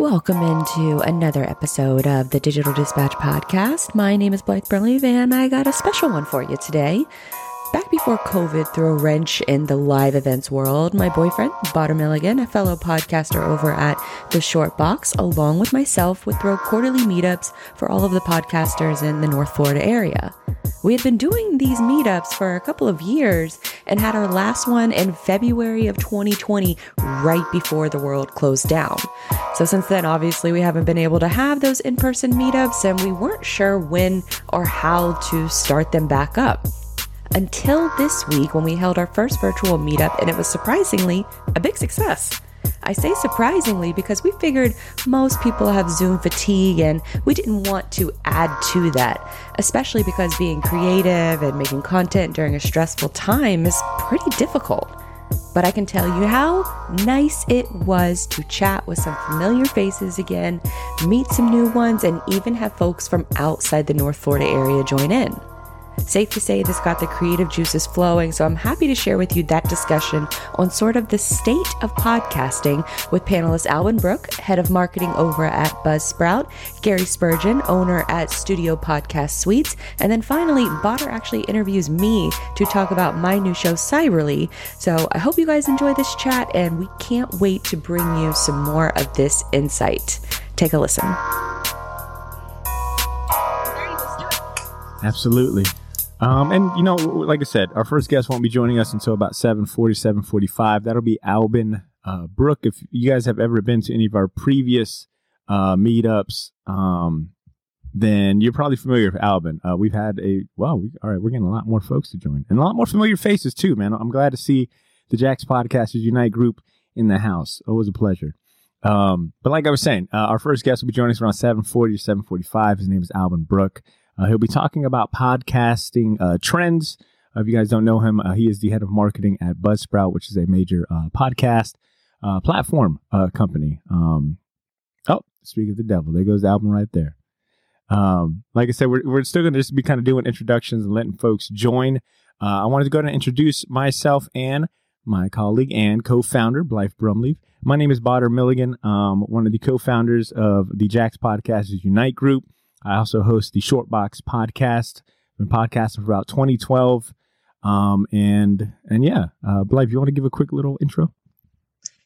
Welcome into another episode of the Digital Dispatch podcast. My name is Blythe Brumley, and I got a special one for you today. Back before COVID threw a wrench in the live events world, my boyfriend, Botter Milligan, a fellow podcaster over at The Short Box, along with myself, would throw quarterly meetups for all of the podcasters in the North Florida area. We had been doing these meetups for a couple of years and had our last one in February of 2020, right before the world closed down. So, since then, obviously, we haven't been able to have those in person meetups and we weren't sure when or how to start them back up until this week when we held our first virtual meetup, and it was surprisingly a big success. I say surprisingly because we figured most people have Zoom fatigue and we didn't want to add to that, especially because being creative and making content during a stressful time is pretty difficult. But I can tell you how nice it was to chat with some familiar faces again, meet some new ones, and even have folks from outside the North Florida area join in. Safe to say this got the creative juices flowing, so I'm happy to share with you that discussion on sort of the state of podcasting with panelist Alban Brooke, head of marketing over at Buzzsprout, Gary Spurgeon, owner at Studio Podcast Suites, and then finally, Botter actually interviews me to talk about my new show, Cyberly. So I hope you guys enjoy this chat, and we can't wait to bring you some more of this insight. Take a listen. Absolutely. Um, and you know, like I said, our first guest won't be joining us until about 740, 745. That'll be Alban uh, Brooke. If you guys have ever been to any of our previous uh, meetups, um, then you're probably familiar with Alban. Uh, we've had a, well, we, all right, we're getting a lot more folks to join and a lot more familiar faces too, man. I'm glad to see the Jax Podcasters Unite group in the house. Always a pleasure. Um, but like I was saying, uh, our first guest will be joining us around 740 to 745. His name is Alban Brooke. Uh, he'll be talking about podcasting uh, trends. Uh, if you guys don't know him, uh, he is the head of marketing at Buzzsprout, which is a major uh, podcast uh, platform company. Um, oh, speak of the devil, there goes the Alban right there. Um, like I said, we're, we're still going to just be kind of doing introductions and letting folks join. I wanted to go ahead and introduce myself and my colleague and co-founder, Blythe Brumley. My name is Botter Milligan, um, one of the co-founders of the Jax Podcasters Unite group. I also host the Shortbox podcast. Been podcasting for about 2012. Um, and and yeah, uh, Blythe, you want to give a quick little intro?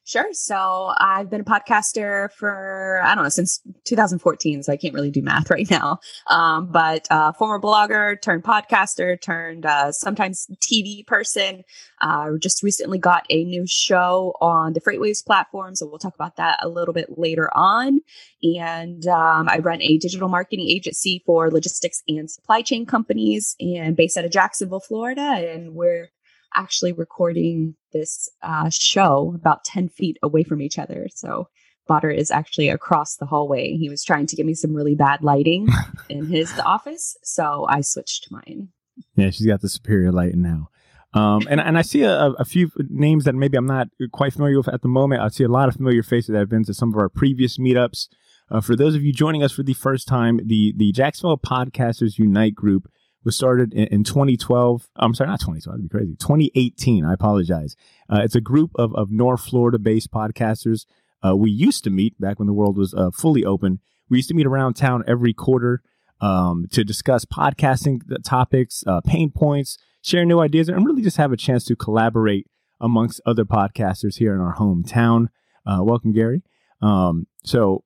Sure. So I've been a podcaster for, I don't know, since 2014. So I can't really do math right now. Um, but uh, former blogger turned podcaster turned uh, sometimes TV person. Uh, just recently got a new show on the Freightwaves platform. So we'll talk about that a little bit later on. And um, I run a digital marketing agency for logistics and supply chain companies and based out of Jacksonville, Florida. And we're actually recording this uh, show about 10 feet away from each other. So Botter is actually across the hallway. He was trying to give me some really bad lighting in his office. So I switched to mine. Yeah, she's got the superior lighting now. Um, and, and I see a, a, few names that maybe I'm not quite familiar with at the moment. I see a lot of familiar faces that have been to some of our previous meetups. Uh, for those of you joining us for the first time, the, the Jacksonville Podcasters Unite group was started in, in 2012. I'm sorry, not 2012. That'd be crazy. 2018. I apologize. Uh, it's a group of, of North Florida based podcasters. Uh, we used to meet back when the world was uh, fully open. We used to meet around town every quarter um, to discuss podcasting topics, uh, pain points, share new ideas, and really just have a chance to collaborate amongst other podcasters here in our hometown. Uh, welcome, Gary. Um, so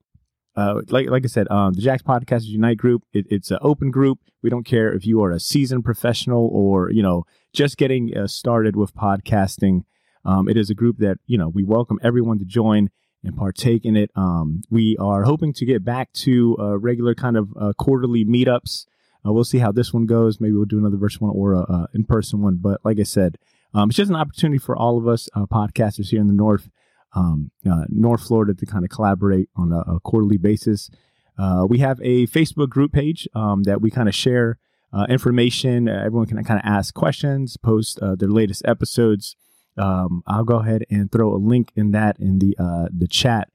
uh, like like I said, um, the Jax Podcasters Unite group. It, it's an open group. We don't care if you are a seasoned professional or you know just getting uh, started with podcasting. Um, it is a group that you know we welcome everyone to join and partake in it. Um, we are hoping to get back to uh, regular kind of uh, quarterly meetups. Uh, we'll see how this one goes. Maybe we'll do another virtual one or a in person one. But like I said, um, it's just an opportunity for all of us uh, podcasters here in the North um, uh, North Florida to kind of collaborate on a, a quarterly basis. Uh, we have a Facebook group page um, that we kind of share uh, information. Uh, everyone can kind of ask questions, post uh, their latest episodes. Um, I'll go ahead and throw a link in that in the uh, the chat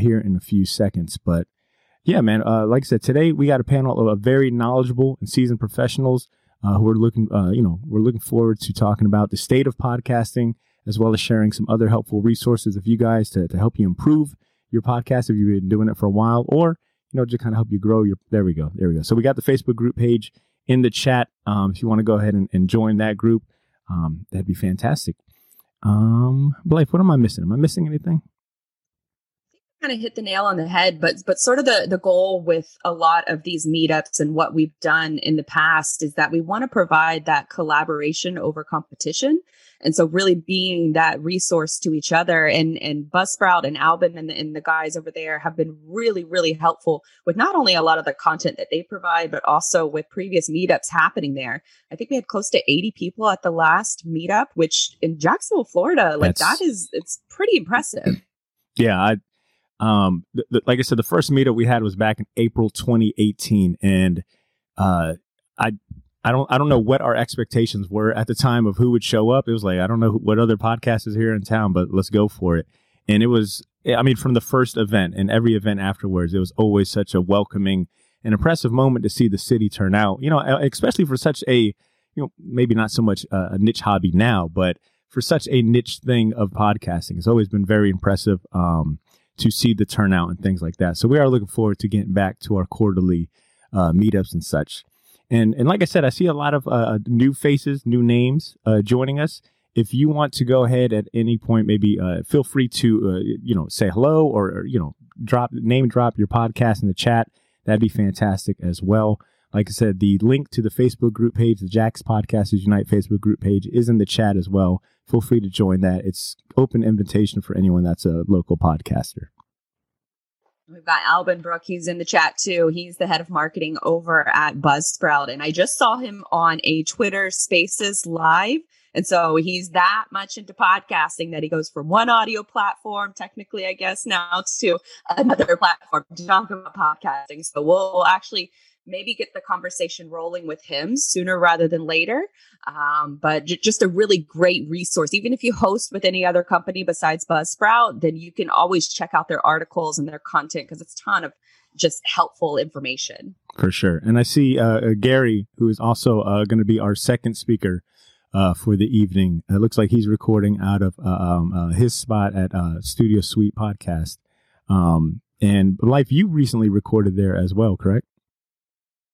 here in a few seconds. But yeah, man, like I said, today we got a panel of very knowledgeable and seasoned professionals who are looking, you know, we're looking forward to talking about the state of podcasting as well as sharing some other helpful resources of you guys to, to help you improve your podcast if you've been doing it for a while, or you know, just kind of help you grow your. There we go. There we go. So we got the Facebook group page in the chat. Um, if you want to go ahead and, and join that group, um, that'd be fantastic. Um, Blake, what am I missing? Am I missing anything? Kind of hit the nail on the head but but sort of the the goal with a lot of these meetups and what we've done in the past is that we want to provide that collaboration over competition. And so really being that resource to each other and and buzzsprout and alban and the, and the guys over there have been really really helpful with not only a lot of the content that they provide but also with previous meetups happening there. I think we had close to 80 people at the last meetup which in jacksonville florida like That's, that is it's pretty impressive. Yeah i um, th- th- like I said, the first meetup we had was back in April 2018, and uh, I I don't I don't know what our expectations were at the time of who would show up. It was like I don't know what other podcast is here in town, but let's go for it. And it was I mean from the first event and every event afterwards, it was always such a welcoming and impressive moment to see the city turn out. You know, especially for such a you know maybe not so much a niche hobby now, but for such a niche thing of podcasting, it's always been very impressive. Um, to see the turnout and things like that. So we are looking forward to getting back to our quarterly uh, meetups and such. And and like I said, I see a lot of uh, new faces, new names uh, joining us. If you want to go ahead at any point, maybe uh, feel free to uh, you know say hello or, or you know drop name drop your podcast in the chat. That'd be fantastic as well. Like I said, the link to the Facebook group page, the Jax Podcasters Unite Facebook group page, is in the chat as well. Feel free to join that. It's open invitation for anyone that's a local podcaster. We've got Alban Brooke. He's in the chat too. He's the head of marketing over at Buzzsprout. And I just saw him on a Twitter Spaces live. And so he's that much into podcasting that he goes from one audio platform, technically, I guess, now to another platform to talk about podcasting. So we'll actually maybe get the conversation rolling with him sooner rather than later. Um, but j- just a really great resource. Even if you host with any other company besides Buzzsprout, then you can always check out their articles and their content because it's a ton of just helpful information. For sure. And I see uh, uh Gary, who is also uh, going to be our second speaker. Uh, for the evening, it looks like he's recording out of uh, um, uh, his spot at Studio Suite Podcast. Um, and Blythe, you recently recorded there as well, correct?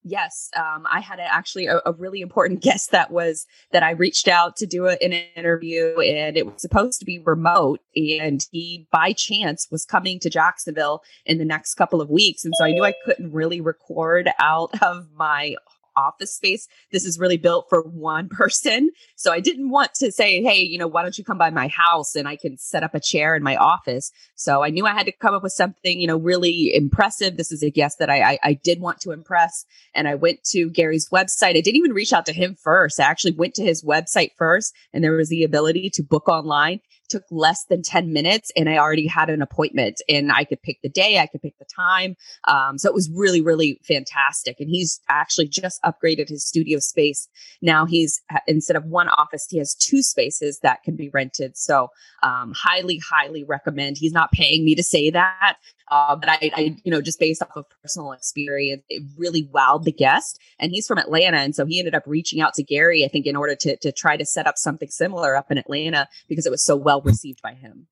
Yes, um, I had a, actually a, a, really important guest that was that I reached out to do a, an interview, and it was supposed to be remote. And he, by chance, was coming to Jacksonville in the next couple of weeks, and so I knew I couldn't really record out of my office space. This is really built for one person. So I didn't want to say, hey, you know, why don't you come by my house and I can set up a chair in my office. So I knew I had to come up with something, you know, really impressive. This is a guest that I, I, I did want to impress. And I went to Gary's website. I didn't even reach out to him first. I actually went to his website first and there was the ability to book online took less than 10 minutes and I already had an appointment and I could pick the day, I could pick the time. Um, so it was really, really fantastic. And he's actually just upgraded his studio space. Now he's instead of one office, he has two spaces that can be rented. So um, highly, highly recommend. He's not paying me to say that. Uh, but I, I, you know, just based off of personal experience, it really wowed the guest. And he's from Atlanta, and so he ended up reaching out to Gary, I think, in order to to try to set up something similar up in Atlanta because it was so well received by him.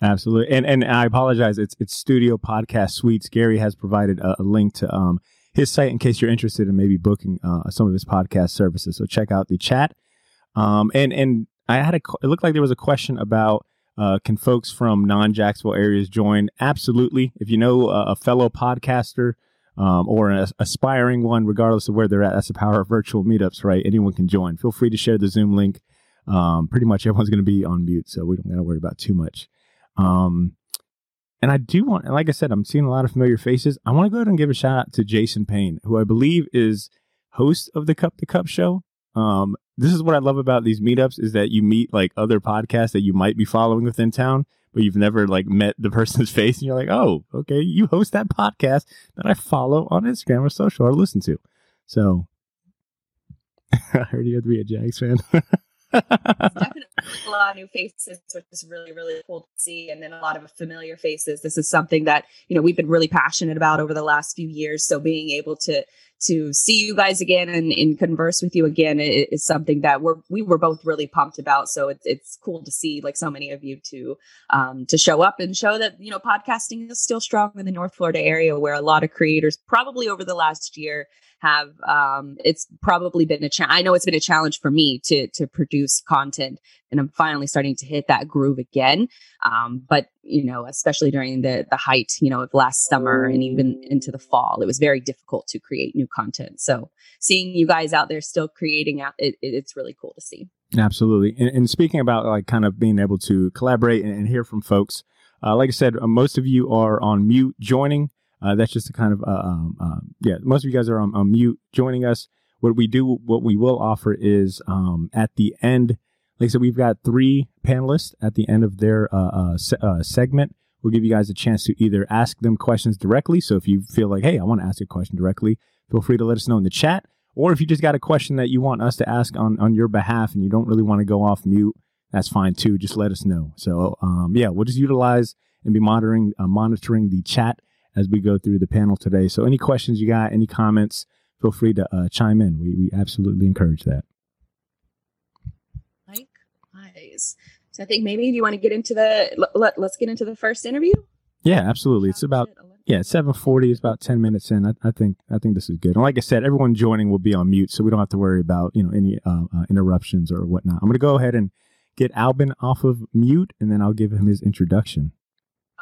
Absolutely, and and I apologize. It's it's Studio Podcast Suites. Gary has provided a, a link to um his site in case you're interested in maybe booking uh, some of his podcast services. So check out the chat. Um, and and I had a it looked like there was a question about uh, can folks from non Jacksonville areas join? Absolutely. If you know a fellow podcaster um, or an aspiring one, regardless of where they're at, that's the power of virtual meetups, right? Anyone can join. Feel free to share the Zoom link. Um, pretty much everyone's going to be on mute, so we don't got to worry about too much. Um, and I do want, like I said, I'm seeing a lot of familiar faces. I want to go ahead and give a shout out to Jason Payne, who I believe is host of the Cup to Cup show. Um, this is what I love about these meetups is that you meet like other podcasts that you might be following within town, but you've never like met the person's face, and you're like, oh, okay, you host that podcast that I follow on Instagram or social or listen to. So I heard you have to be a Jags fan. definitely a lot of new faces, which is really, really cool to see. And then a lot of familiar faces. This is something that, you know, we've been really passionate about over the last few years. So being able to to see you guys again and, and converse with you again is, is something that we're we were both really pumped about. So it's it's cool to see like so many of you to um, to show up and show that you know podcasting is still strong in the North Florida area where a lot of creators probably over the last year have um, it's probably been a challenge. I know it's been a challenge for me to to produce content, and I'm finally starting to hit that groove again. Um, but you know, especially during the the height, you know, of last summer and even into the fall, it was very difficult to create new content. So seeing you guys out there still creating out, it, it's really cool to see. Absolutely. And, and, speaking about like kind of being able to collaborate and, and hear from folks, uh, like I said, uh, most of you are on mute joining. Uh, that's just a kind of, uh, um, uh, yeah, most of you guys are on, on, mute joining us. What we do, what we will offer is um, at the end, like I said, we've got three panelists at the end of their uh, se- segment. We'll give you guys a chance to either ask them questions directly. So if you feel like, hey, I want to ask a question directly, feel free to let us know in the chat. Or if you just got a question that you want us to ask on, on your behalf and you don't really want to go off mute, that's fine too. Just let us know. So, um, yeah, we'll just utilize and be monitoring, uh, monitoring the chat as we go through the panel today. So any questions you got, any comments, feel free to uh, chime in. We, we absolutely encourage that. Likewise. So I think maybe you want to get into the, let, let's get into the first interview. Yeah, absolutely. It's about, yeah, seven forty is about ten minutes in. I, I, think I think this is good. And like I said, everyone joining will be on mute, so we don't have to worry about you know any uh, uh, interruptions or whatnot. I'm going to go ahead and get Alban off of mute, and then I'll give him his introduction.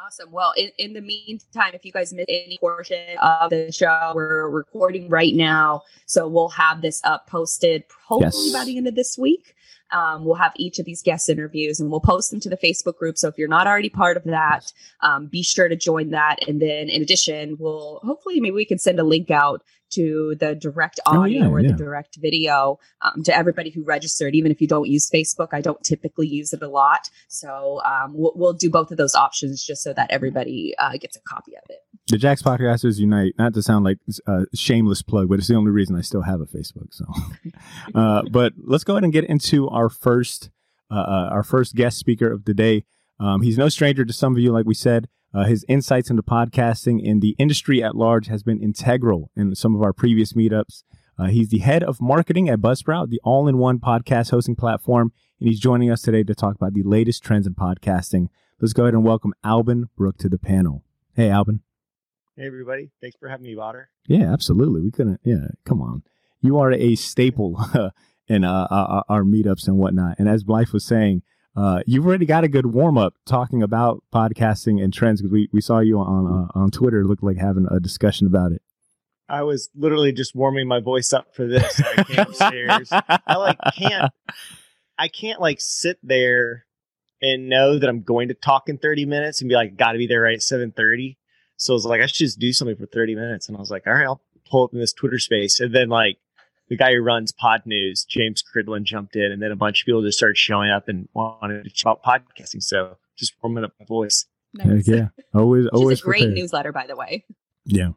Awesome. Well, in, in the meantime, if you guys miss any portion of the show, we're recording right now. So we'll have this up posted hopefully yes. by the end of this week. Um, we'll have each of these guest interviews and we'll post them to the Facebook group. So if you're not already part of that, um, be sure to join that. And then in addition, we'll hopefully maybe we can send a link out to the direct audio oh, yeah, or yeah. the direct video um, to everybody who registered. Even if you don't use Facebook, I don't typically use it a lot. So um, we'll, we'll, do both of those options just so that everybody uh, gets a copy of it. The Jax Podcasters Unite, not to sound like a shameless plug, but it's the only reason I still have a Facebook. So, uh, but let's go ahead and get into our first, uh, uh, our first guest speaker of the day. Um, he's no stranger to some of you, like we said. Uh, his insights into podcasting and the industry at large has been integral in some of our previous meetups. Uh, he's the head of marketing at Buzzsprout, the all in one podcast hosting platform, and he's joining us today to talk about the latest trends in podcasting. Let's go ahead and welcome Alban Brooke to the panel. Hey, Alban. Hey, everybody. Thanks for having me, Otter. Yeah, absolutely. We couldn't, yeah, come on. You are a staple in uh, our, our meetups and whatnot. And as Blythe was saying, uh, you've already got a good warm up talking about podcasting and trends because we, we saw you on uh, on Twitter. Looked like having a discussion about it. I was literally just warming my voice up for this. I. I like can't. I can't like sit there and know that I'm going to talk in 30 minutes and be like, got to be there right at 7:30. So I was like, I should just do something for 30 minutes. And I was like, all right, I'll pull up in this Twitter space. And then like the guy who runs Podnews, James Cridland, jumped in, and then a bunch of people just started showing up and wanted to chat about podcasting. So just warming up my voice. Nice. Yeah, always, always. a great prepared. newsletter, by the way. Yeah.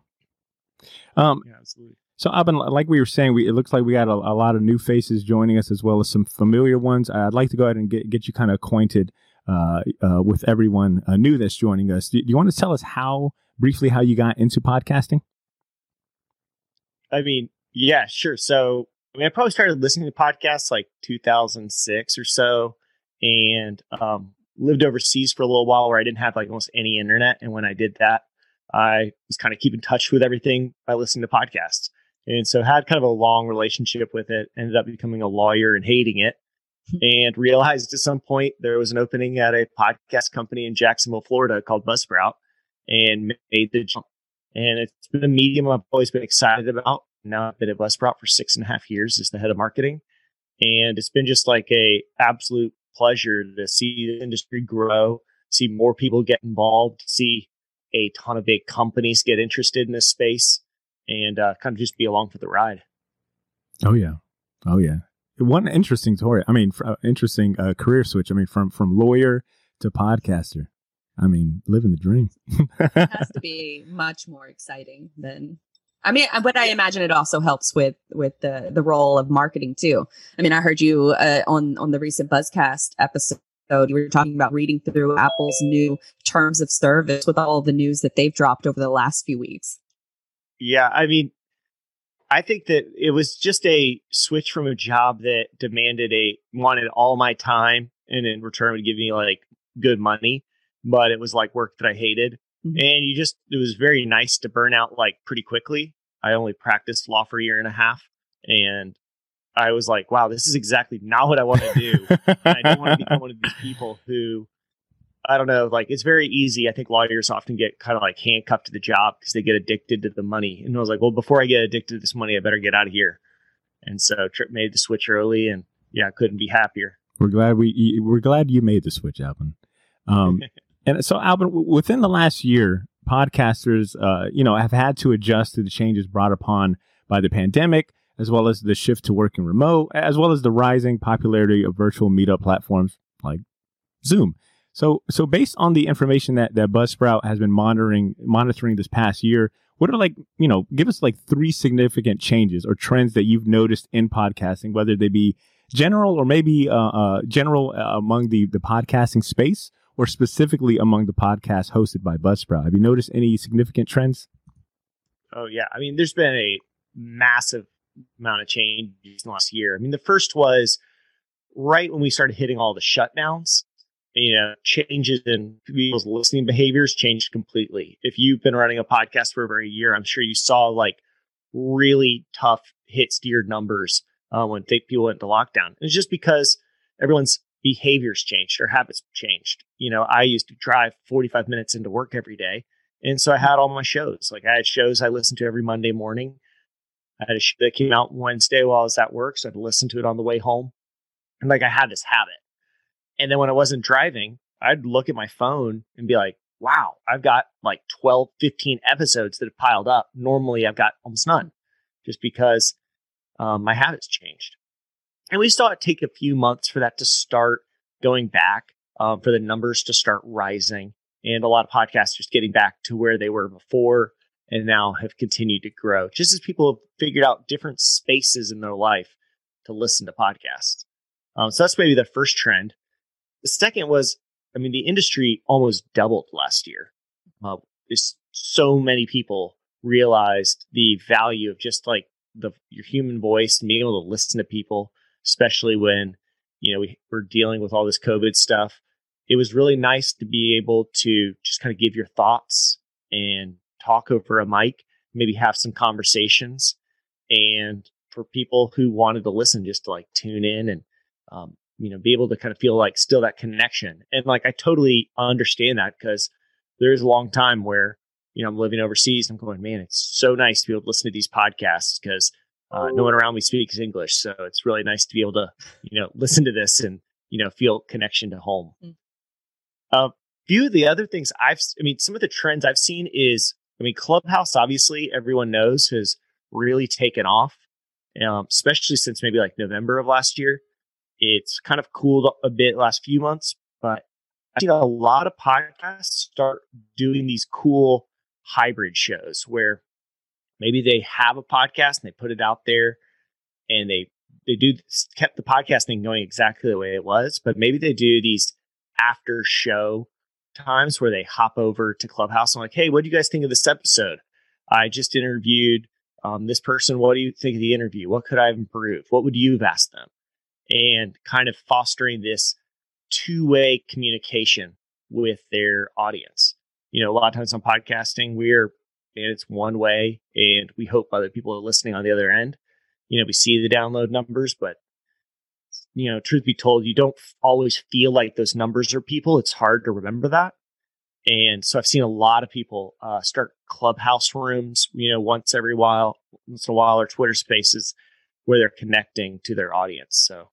Um, yeah, absolutely. So, Alban, like we were saying, we, it looks like we got a, a, lot of new faces joining us as well as some familiar ones. I'd like to go ahead and get, get you kind of acquainted uh, uh, with everyone uh, new that's joining us. Do, do you want to tell us how, briefly, how you got into podcasting? I mean, yeah, sure. So, I mean, I probably started listening to podcasts like 2006 or so, and um, lived overseas for a little while where I didn't have like almost any internet. And when I did that, I was kind of keep in touch with everything by listening to podcasts. And so had kind of a long relationship with it, ended up becoming a lawyer and hating it. and realized at some point there was an opening at a podcast company in Jacksonville, Florida called Buzzsprout and made the jump. And it's been a medium I've always been excited about now I've been at Buzzsprout for six and a half years as the head of marketing. And it's been just like a absolute pleasure to see the industry grow, see more people get involved, see a ton of big companies get interested in this space and uh, kind of just be along for the ride. Oh yeah. Oh yeah. One interesting story. I mean, uh, interesting uh, career switch. I mean, from, from lawyer to podcaster. I mean, living the dream. it has to be much more exciting than I mean, but I imagine it also helps with with the the role of marketing too. I mean, I heard you uh, on on the recent Buzzcast episode. You were talking about reading through Apple's new terms of service with all the news that they've dropped over the last few weeks. Yeah, I mean, I think that it was just a switch from a job that demanded a wanted all my time and in return would give me like good money, but it was like work that I hated. Mm-hmm. And you just, it was very nice to burn out like pretty quickly. I only practiced law for a year and a half. And I was like, wow, this is exactly not what I want to do. I don't want to become one of these people who, I don't know, like it's very easy. I think lawyers often get kind of like handcuffed to the job because they get addicted to the money. And I was like, well, before I get addicted to this money, I better get out of here. And so Trip made the switch early and yeah, I couldn't be happier. We're glad we we're glad you made the switch, Alban. Um, and so, Alban, within the last year, podcasters, uh, you know, have had to adjust to the changes brought upon by the pandemic, as well as the shift to working remote, as well as the rising popularity of virtual meetup platforms like Zoom. So, so based on the information that that Buzzsprout has been monitoring monitoring this past year, what are like you know, give us like three significant changes or trends that you've noticed in podcasting, whether they be general or maybe uh, uh, general uh, among the the podcasting space or specifically among the podcasts hosted by Buzzsprout? Have you noticed any significant trends? Oh yeah, I mean, there's been a massive amount of change in the last year. I mean, the first was right when we started hitting all the shutdowns. You know, changes in people's listening behaviors changed completely. If you've been running a podcast for over a year, I'm sure you saw like really tough hits to your numbers uh, when people went into lockdown. It's just because everyone's behaviors changed or habits changed. You know, I used to drive 45 minutes into work every day. And so I had all my shows. Like I had shows I listened to every Monday morning. I had a show that came out Wednesday while I was at work. So I'd listen to it on the way home. And like I had this habit. And then when I wasn't driving, I'd look at my phone and be like, wow, I've got like 12, 15 episodes that have piled up. Normally I've got almost none just because um, my habits changed. And we saw it take a few months for that to start going back, um, for the numbers to start rising, and a lot of podcasters getting back to where they were before and now have continued to grow, just as people have figured out different spaces in their life to listen to podcasts. Um, so that's maybe the first trend. The second was, I mean, the industry almost doubled last year. Uh, so many people realized the value of just like the your human voice and being able to listen to people, especially when you know we were dealing with all this COVID stuff. It was really nice to be able to just kind of give your thoughts and talk over a mic, maybe have some conversations, and for people who wanted to listen, just to like tune in and um, you know be able to kind of feel like still that connection. And like I totally understand that because there is a long time where you know, I'm living overseas. I'm going, man, it's so nice to be able to listen to these podcasts because uh, no one around me speaks English. So it's really nice to be able to, you know, listen to this and, you know, feel connection to home. Mm. A uh, few of the other things I've, I mean, some of the trends I've seen is, I mean, Clubhouse, obviously, everyone knows has really taken off, um, especially since maybe like November of last year. It's kind of cooled a bit last few months, but I've seen a lot of podcasts start doing these cool hybrid shows where maybe they have a podcast and they put it out there and they they do kept the podcasting going exactly the way it was, but maybe they do these after show times where they hop over to Clubhouse and like, hey, what do you guys think of this episode? I just interviewed um, this person. What do you think of the interview? What could I have improved? What would you have asked them? And kind of fostering this two way communication with their audience you know, a lot of times on podcasting, we're, and it's one way and we hope other people are listening on the other end. You know, we see the download numbers, but you know, truth be told, you don't always feel like those numbers are people. It's hard to remember that. And so I've seen a lot of people uh, start clubhouse rooms, you know, once every while, once in a while, or Twitter spaces where they're connecting to their audience. So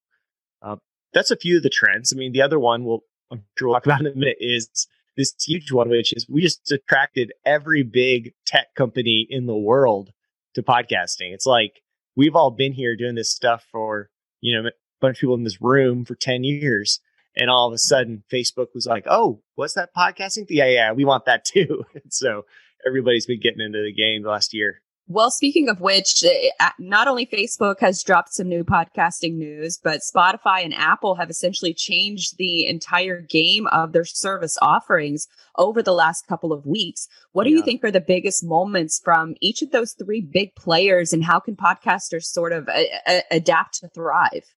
uh, that's a few of the trends. I mean, the other one we'll, I'm sure we'll talk about in a minute is this huge one, which is we just attracted every big tech company in the world to podcasting. It's like we've all been here doing this stuff for, you know, a bunch of people in this room for 10 years. And all of a sudden, Facebook was like, oh, what's that podcasting? Yeah, yeah, we want that too. so everybody's been getting into the game the last year. Well, speaking of which, eh, not only Facebook has dropped some new podcasting news, but Spotify and Apple have essentially changed the entire game of their service offerings over the last couple of weeks. What do yeah. you think are the biggest moments from each of those three big players, and how can podcasters sort of a- a- adapt to thrive?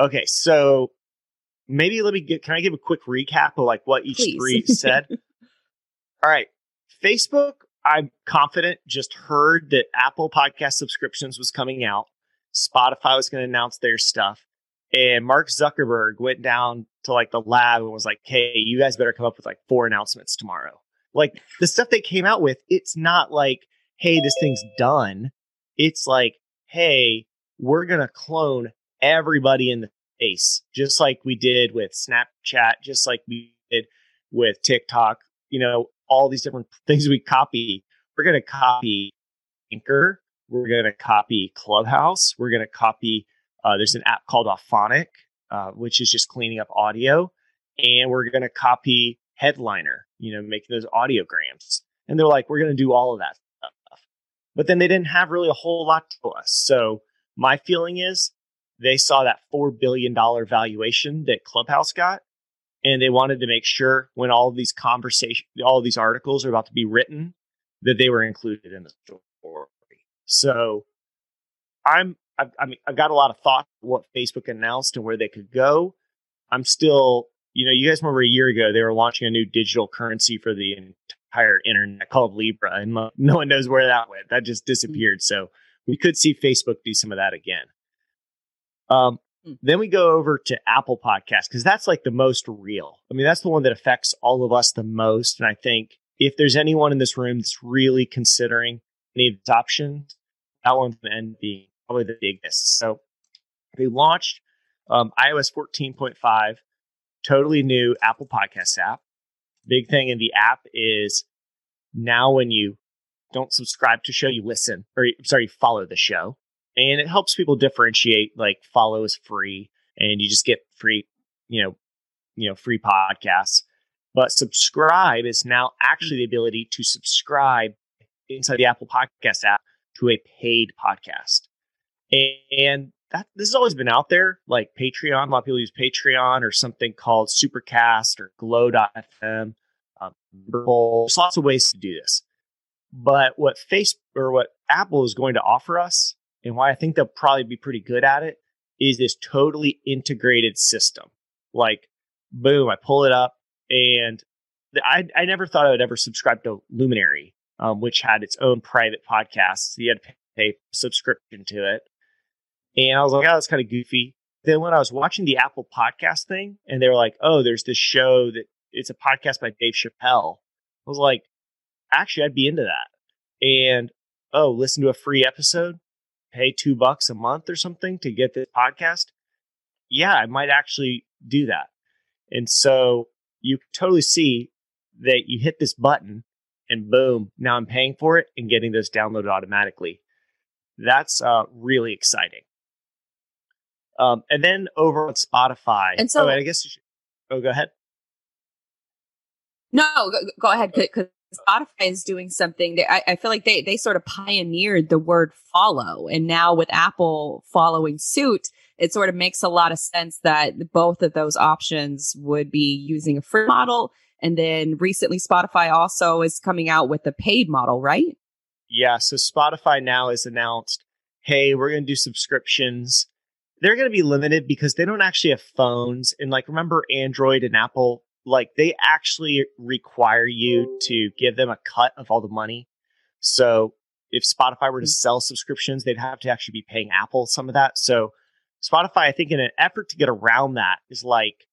Okay, so maybe let me get. Can I give a quick recap of like what each Please. three said? All right, Facebook I'm confident, just heard that Apple podcast subscriptions was coming out. Spotify was going to announce their stuff. And Mark Zuckerberg went down to like the lab and was like, hey, you guys better come up with like four announcements tomorrow. Like the stuff they came out with, it's not like, hey, this thing's done. It's like, hey, we're going to clone everybody in the face, just like we did with Snapchat, just like we did with TikTok. You know, all these different things we copy. We're going to copy Anchor. We're going to copy Clubhouse. We're going to copy, uh, there's an app called Auphonic, uh, which is just cleaning up audio. And we're going to copy Headliner, you know, making those audiograms. And they're like, we're going to do all of that stuff. But then they didn't have really a whole lot to us. So my feeling is they saw that $4 billion valuation that Clubhouse got and they wanted to make sure when all of these conversations, all of these articles are about to be written, that they were included in the story. So I'm, I've, I mean, I've got a lot of thought what Facebook announced and where they could go. I'm still, you know, you guys remember a year ago they were launching a new digital currency for the entire internet called Libra, and no one knows where that went. That just disappeared. So we could see Facebook do some of that again. Um. Then we go over to Apple Podcast because that's like the most real. I mean, that's the one that affects all of us the most. And I think if there's anyone in this room that's really considering any of these options, that one's going to end being probably the biggest. So they launched um, iOS 14.5, totally new Apple Podcast app. Big thing in the app is now when you don't subscribe to show, you listen or sorry, follow the show and it helps people differentiate like follow is free and you just get free you know you know free podcasts. But subscribe is now actually the ability to subscribe inside the apple podcast app to a paid podcast. And that this has always been out there like patreon. A lot of people use patreon or something called supercast or glow.fm um, there's lots of ways to do this. But what facebook or what apple is going to offer us and why I think they'll probably be pretty good at it is this totally integrated system. Like, boom, I pull it up, and I, I never thought I would ever subscribe to Luminary, um, which had its own private podcast. So you had to pay subscription to it. And I was like, oh, that's kind of goofy. Then when I was watching the Apple podcast thing, and they were like, oh, there's this show that it's a podcast by Dave Chappelle. I was like, actually, I'd be into that. And oh, listen to a free episode pay two bucks a month or something to get this podcast, yeah, I might actually do that. And so you totally see that you hit this button and boom, now I'm paying for it and getting this downloaded automatically. That's uh, really exciting. Um, and then over on Spotify, and so oh, I guess you should. Oh, go ahead. No, go, go ahead. Because Spotify is doing something that I, I, feel like they they sort of pioneered the word follow, and now with Apple following suit, it sort of makes a lot of sense that both of those options would be using a free model, and then recently Spotify also is coming out with a paid model, right? Yeah. So Spotify now has announced, hey, we're going to do subscriptions. They're going to be limited because they don't actually have phones, and like remember Android and Apple like they actually require you to give them a cut of all the money. So if Spotify were to mm. sell subscriptions, they'd have to actually be paying Apple some of that. So Spotify, I think, in an effort to get around that, is like,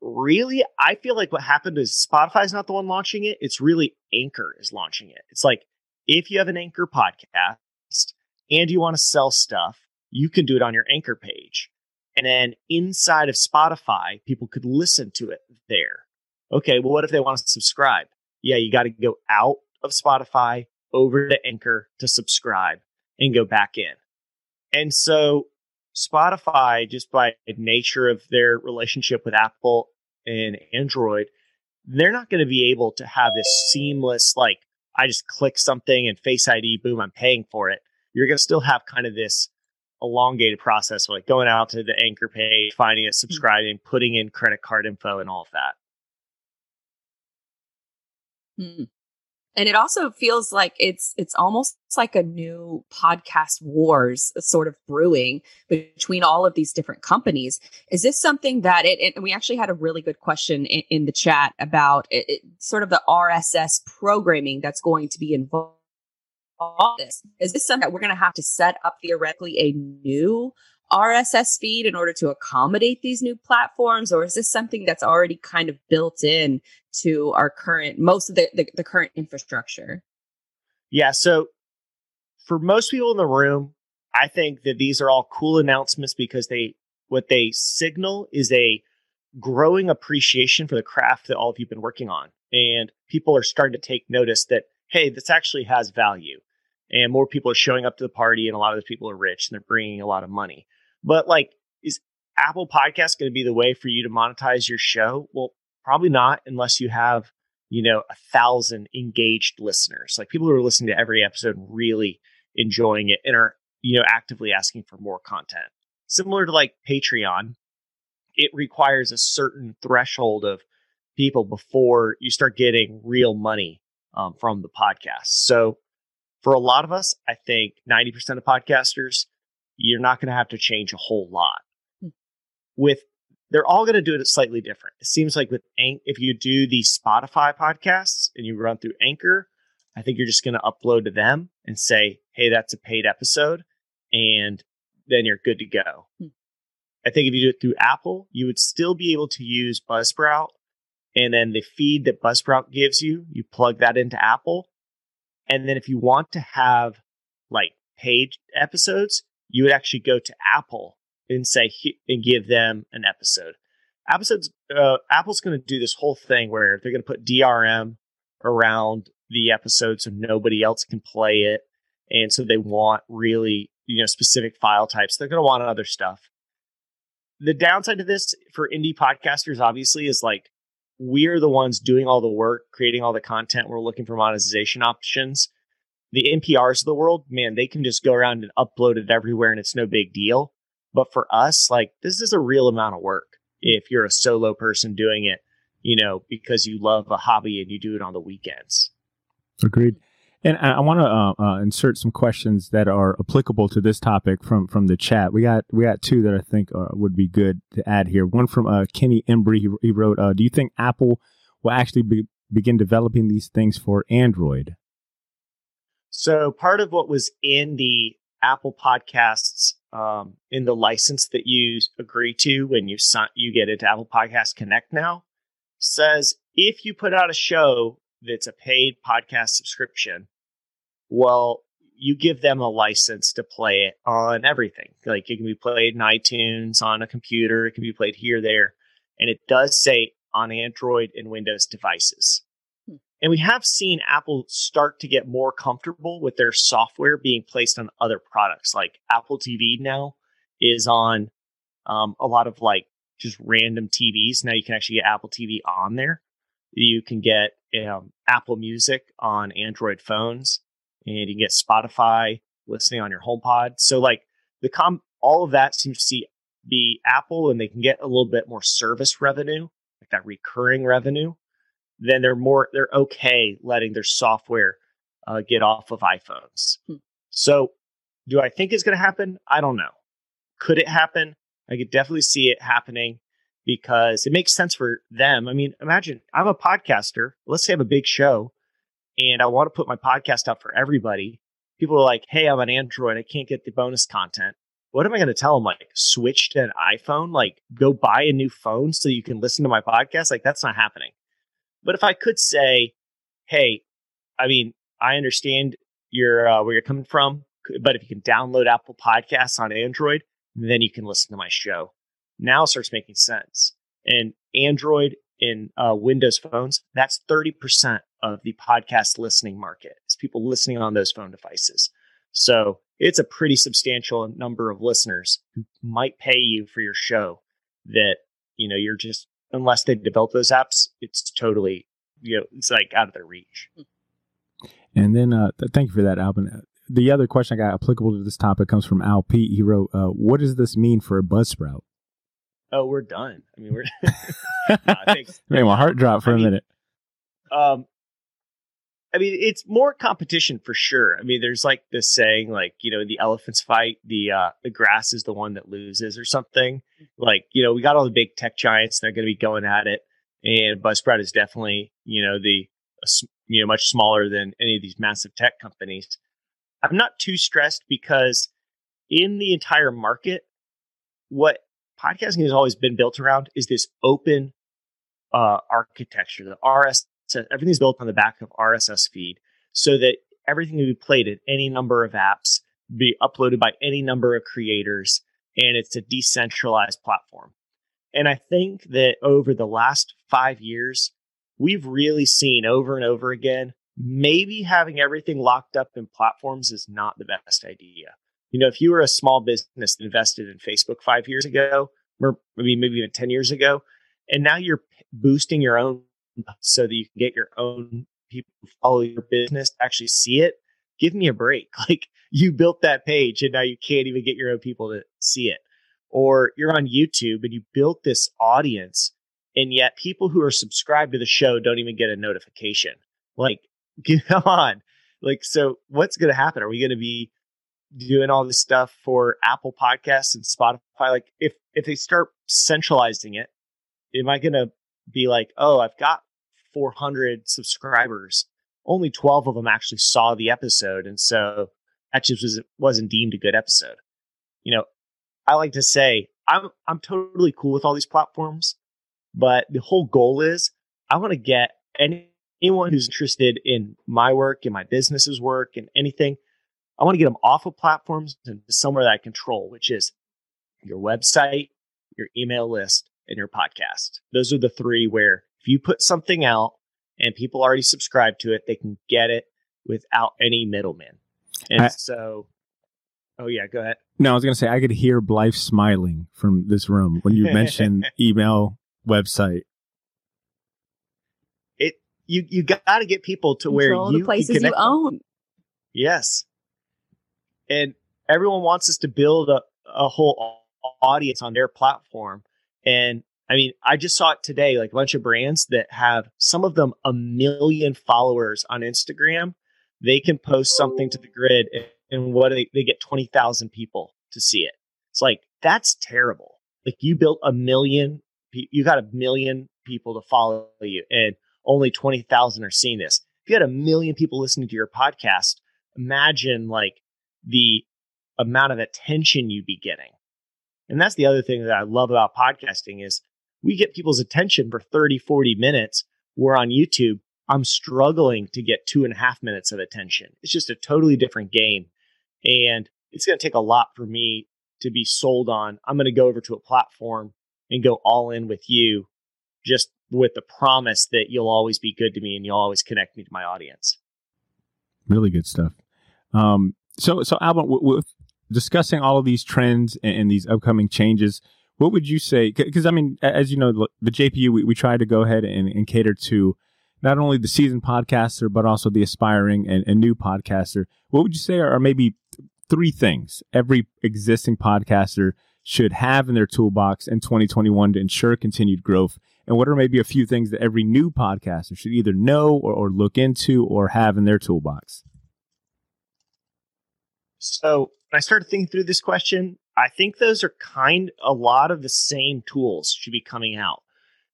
really, I feel like what happened is Spotify's not the one launching it. It's really Anchor is launching it. It's like, if you have an Anchor podcast and you want to sell stuff, you can do it on your Anchor page. And then inside of Spotify, people could listen to it there. Okay, well, what if they want to subscribe? Yeah, you got to go out of Spotify over to Anchor to subscribe and go back in. And so Spotify, just by nature of their relationship with Apple and Android, they're not going to be able to have this seamless, like, I just click something and Face ID, boom, I'm paying for it. You're going to still have kind of this elongated process like going out to the anchor page, finding it, subscribing, putting in credit card info, and all of that. Hmm. And it also feels like it's it's almost like a new podcast wars sort of brewing between all of these different companies. Is this something that it? And we actually had a really good question in, in the chat about it, it, sort of the RSS programming that's going to be involved. This is this something that we're going to have to set up theoretically a new RSS feed in order to accommodate these new platforms, or is this something that's already kind of built in to our current most of the, the, the current infrastructure? Yeah, so for most people in the room, I think that these are all cool announcements because they what they signal is a growing appreciation for the craft that all of you've been working on. And people are starting to take notice that, hey, this actually has value. And more people are showing up to the party, and a lot of those people are rich and they're bringing a lot of money. But like, is Apple Podcast going to be the way for you to monetize your show? Well, probably not unless you have, you know, a thousand engaged listeners, like people who are listening to every episode and really enjoying it and are, you know, actively asking for more content. Similar to like Patreon, it requires a certain threshold of people before you start getting real money um, from the podcast. So for a lot of us, I think 90% of podcasters you're not going to have to change a whole lot. Hmm. With they're all going to do it slightly different. It seems like with Anch- if you do the Spotify podcasts and you run through Anchor, I think you're just going to upload to them and say, "Hey, that's a paid episode," and then you're good to go. Hmm. I think if you do it through Apple, you would still be able to use Buzzsprout, and then the feed that Buzzsprout gives you, you plug that into Apple, and then if you want to have like paid episodes, you would actually go to Apple and say and give them an episode. Episodes, uh, Apple's going to do this whole thing where they're going to put DRM around the episode so nobody else can play it, and so they want really you know specific file types. They're going to want other stuff. The downside to this for indie podcasters, obviously, is like we're the ones doing all the work, creating all the content. We're looking for monetization options the NPRs of the world, man, they can just go around and upload it everywhere and it's no big deal. But for us, like this is a real amount of work if you're a solo person doing it, you know, because you love a hobby and you do it on the weekends. Agreed. And I, want to uh, uh, insert some questions that are applicable to this topic from from the chat. We got we got two that I think uh, would be good to add here. One from uh, Kenny Embry. He, he wrote, uh, "Do you think Apple will actually be, begin developing these things for Android?" So part of what was in the Apple Podcasts um, in the license that you agree to when you you get into Apple Podcast Connect now says if you put out a show that's a paid podcast subscription, well, you give them a license to play it on everything. Like it can be played in iTunes, on a computer, it can be played here, there, and it does say on Android and Windows devices. And we have seen Apple start to get more comfortable with their software being placed on other products. Like Apple TV now is on um, a lot of like just random TVs. Now you can actually get Apple TV on there. You can get um, Apple Music on Android phones, and you can get Spotify listening on your HomePod. So like the com, all of that seems to be Apple, and they can get a little bit more service revenue, like that recurring revenue then they're more they're okay letting their software uh, get off of iPhones. Hmm. So, do I think it's going to happen? I don't know. Could it happen? I could definitely see it happening because it makes sense for them. I mean, imagine I'm a podcaster. Let's say I have a big show and I want to put my podcast out for everybody. People are like, "Hey, I'm on Android. I can't get the bonus content." What am I going to tell them? Like, switch to an iPhone? Like, go buy a new phone so you can listen to my podcast? Like, that's not happening. But if I could say, hey, I mean, I understand your uh, where you're coming from, but if you can download Apple Podcasts on Android, then you can listen to my show. Now starts making sense. And Android in uh, Windows phones, that's 30% of the podcast listening market. Is people listening on those phone devices. So it's a pretty substantial number of listeners who might pay you for your show that, you know, you're just unless they develop those apps, it's totally you know it's like out of their reach. And then, uh, th- thank you for that, Alban. The other question I got applicable to this topic comes from Al Pete. He wrote, uh, "What does this mean for a Buzzsprout?" Oh, we're done. I mean, we're. I think, Made my heart drop for I a mean, minute. um, I mean, it's more competition for sure. I mean, there's like this saying, like you know, the elephants fight, the uh, the grass is the one that loses, or something. Like you know, we got all the big tech giants; they're going to be going at it, and Buzzsprout is definitely you know the you know much smaller than any of these massive tech companies. I'm not too stressed because in the entire market, what podcasting has always been built around is this open uh, architecture. The RSS, everything's built on the back of RSS feed, so that everything can be played in any number of apps, be uploaded by any number of creators, and it's a decentralized platform. And I think that over the last five years, we've really seen over and over again maybe having everything locked up in platforms is not the best idea. You know, if you were a small business that invested in Facebook five years ago, or maybe maybe even 10 years ago, and now you're boosting your own so that you can get your own people follow your business to actually see it, give me a break. Like you built that page and now you can't even get your own people to see it. Or you're on YouTube and you built this audience and yet people who are subscribed to the show don't even get a notification. Like, come on. Like, so what's going to happen? Are we going to be doing all this stuff for Apple Podcasts and Spotify? Like, if if they start centralizing it, am I going to be like, oh, I've got 400 subscribers. Only 12 of them actually saw the episode, and so that just was, wasn't deemed a good episode. You know, I like to say I'm I'm totally cool with all these platforms, but the whole goal is I want to get any, anyone who's interested in my work and my business's work and anything. I want to get them off of platforms and somewhere that I control, which is your website, your email list, and your podcast. Those are the three where if you put something out and people already subscribe to it, they can get it without any middleman. And I- so, oh yeah, go ahead. No, I was going to say I could hear Blythe smiling from this room when you mentioned email, website. It you you got to get people to where Control you the places you connect them. own. Yes. And everyone wants us to build a, a whole audience on their platform. And I mean, I just saw it today, like a bunch of brands that have some of them a million followers on Instagram. They can post something to the grid and, what they, they get 20,000 people to see it. It's like, that's terrible. Like you built a million, you got a million people to follow you and only 20,000 are seeing this. If you had a million people listening to your podcast, imagine like the amount of attention you'd be getting. And that's the other thing that I love about podcasting is we get people's attention for 30, 40 minutes. We're on YouTube, I'm struggling to get two and a half minutes of attention. It's just a totally different game. And it's going to take a lot for me to be sold on. I'm going to go over to a platform and go all in with you just with the promise that you'll always be good to me and you'll always connect me to my audience. Really good stuff. Um, so, so Albert, w- with discussing all of these trends and, and these upcoming changes, what would you say? Because I mean, as you know, the JPU we, we try to go ahead and, and cater to not only the seasoned podcaster but also the aspiring and, and new podcaster. What would you say are, are maybe three things every existing podcaster should have in their toolbox in 2021 to ensure continued growth? And what are maybe a few things that every new podcaster should either know or, or look into or have in their toolbox? So when I started thinking through this question, I think those are kind a lot of the same tools should be coming out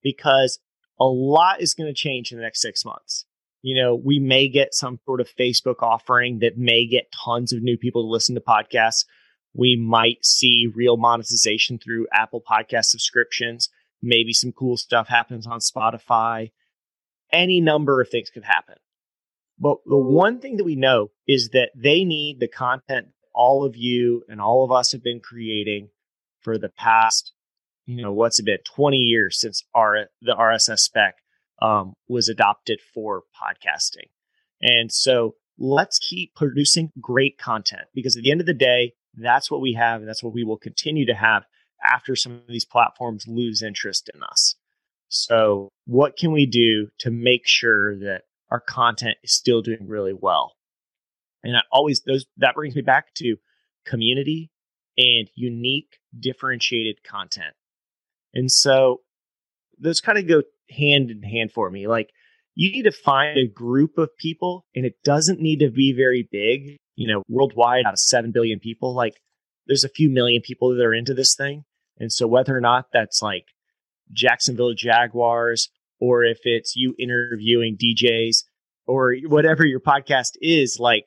because a lot is going to change in the next six months. You know, we may get some sort of Facebook offering that may get tons of new people to listen to podcasts. We might see real monetization through Apple Podcast subscriptions. Maybe some cool stuff happens on Spotify. Any number of things could happen. But the one thing that we know is that they need the content all of you and all of us have been creating for the past, you know, what's it been, 20 years since our the RSS spec um, was adopted for podcasting. And so let's keep producing great content because at the end of the day, that's what we have and that's what we will continue to have after some of these platforms lose interest in us. So, what can we do to make sure that our content is still doing really well. And I always those that brings me back to community and unique differentiated content. And so those kind of go hand in hand for me. Like you need to find a group of people and it doesn't need to be very big, you know, worldwide out of 7 billion people. Like there's a few million people that are into this thing. And so whether or not that's like Jacksonville Jaguars or if it's you interviewing DJs or whatever your podcast is, like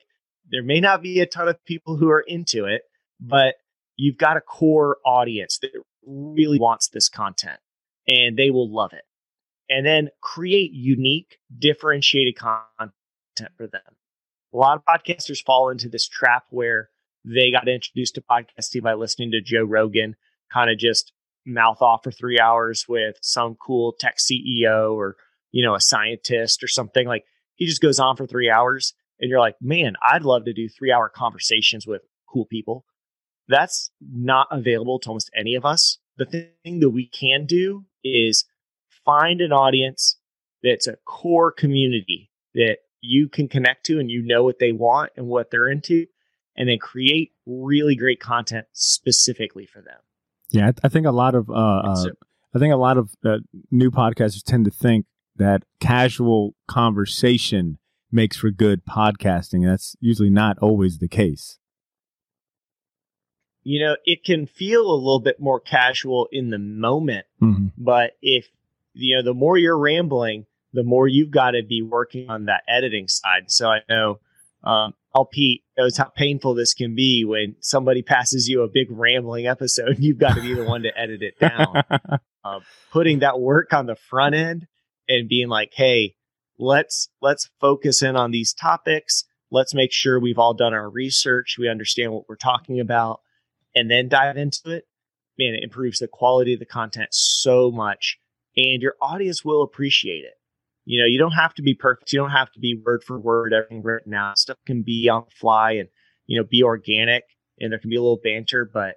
there may not be a ton of people who are into it, but you've got a core audience that really wants this content and they will love it. And then create unique, differentiated content for them. A lot of podcasters fall into this trap where they got introduced to podcasting by listening to Joe Rogan, kind of just mouth off for three hours with some cool tech CEO or, you know, a scientist or something. Like he just goes on for three hours and you're like, man, I'd love to do three hour conversations with cool people. That's not available to almost any of us. The thing that we can do is find an audience that's a core community that you can connect to and you know what they want and what they're into, and then create really great content specifically for them. Yeah, I, th- I think a lot of uh, uh, I think a lot of uh, new podcasters tend to think that casual conversation makes for good podcasting. That's usually not always the case. You know, it can feel a little bit more casual in the moment, mm-hmm. but if you know, the more you're rambling, the more you've got to be working on that editing side. So I know um, Al Pete knows how painful this can be when somebody passes you a big rambling episode. You've got to be the one to edit it down. uh, putting that work on the front end and being like, "Hey, let's let's focus in on these topics. Let's make sure we've all done our research. We understand what we're talking about, and then dive into it." Man, it improves the quality of the content so much, and your audience will appreciate it. You know, you don't have to be perfect. You don't have to be word for word everything written out. Stuff can be on the fly and you know be organic, and there can be a little banter, but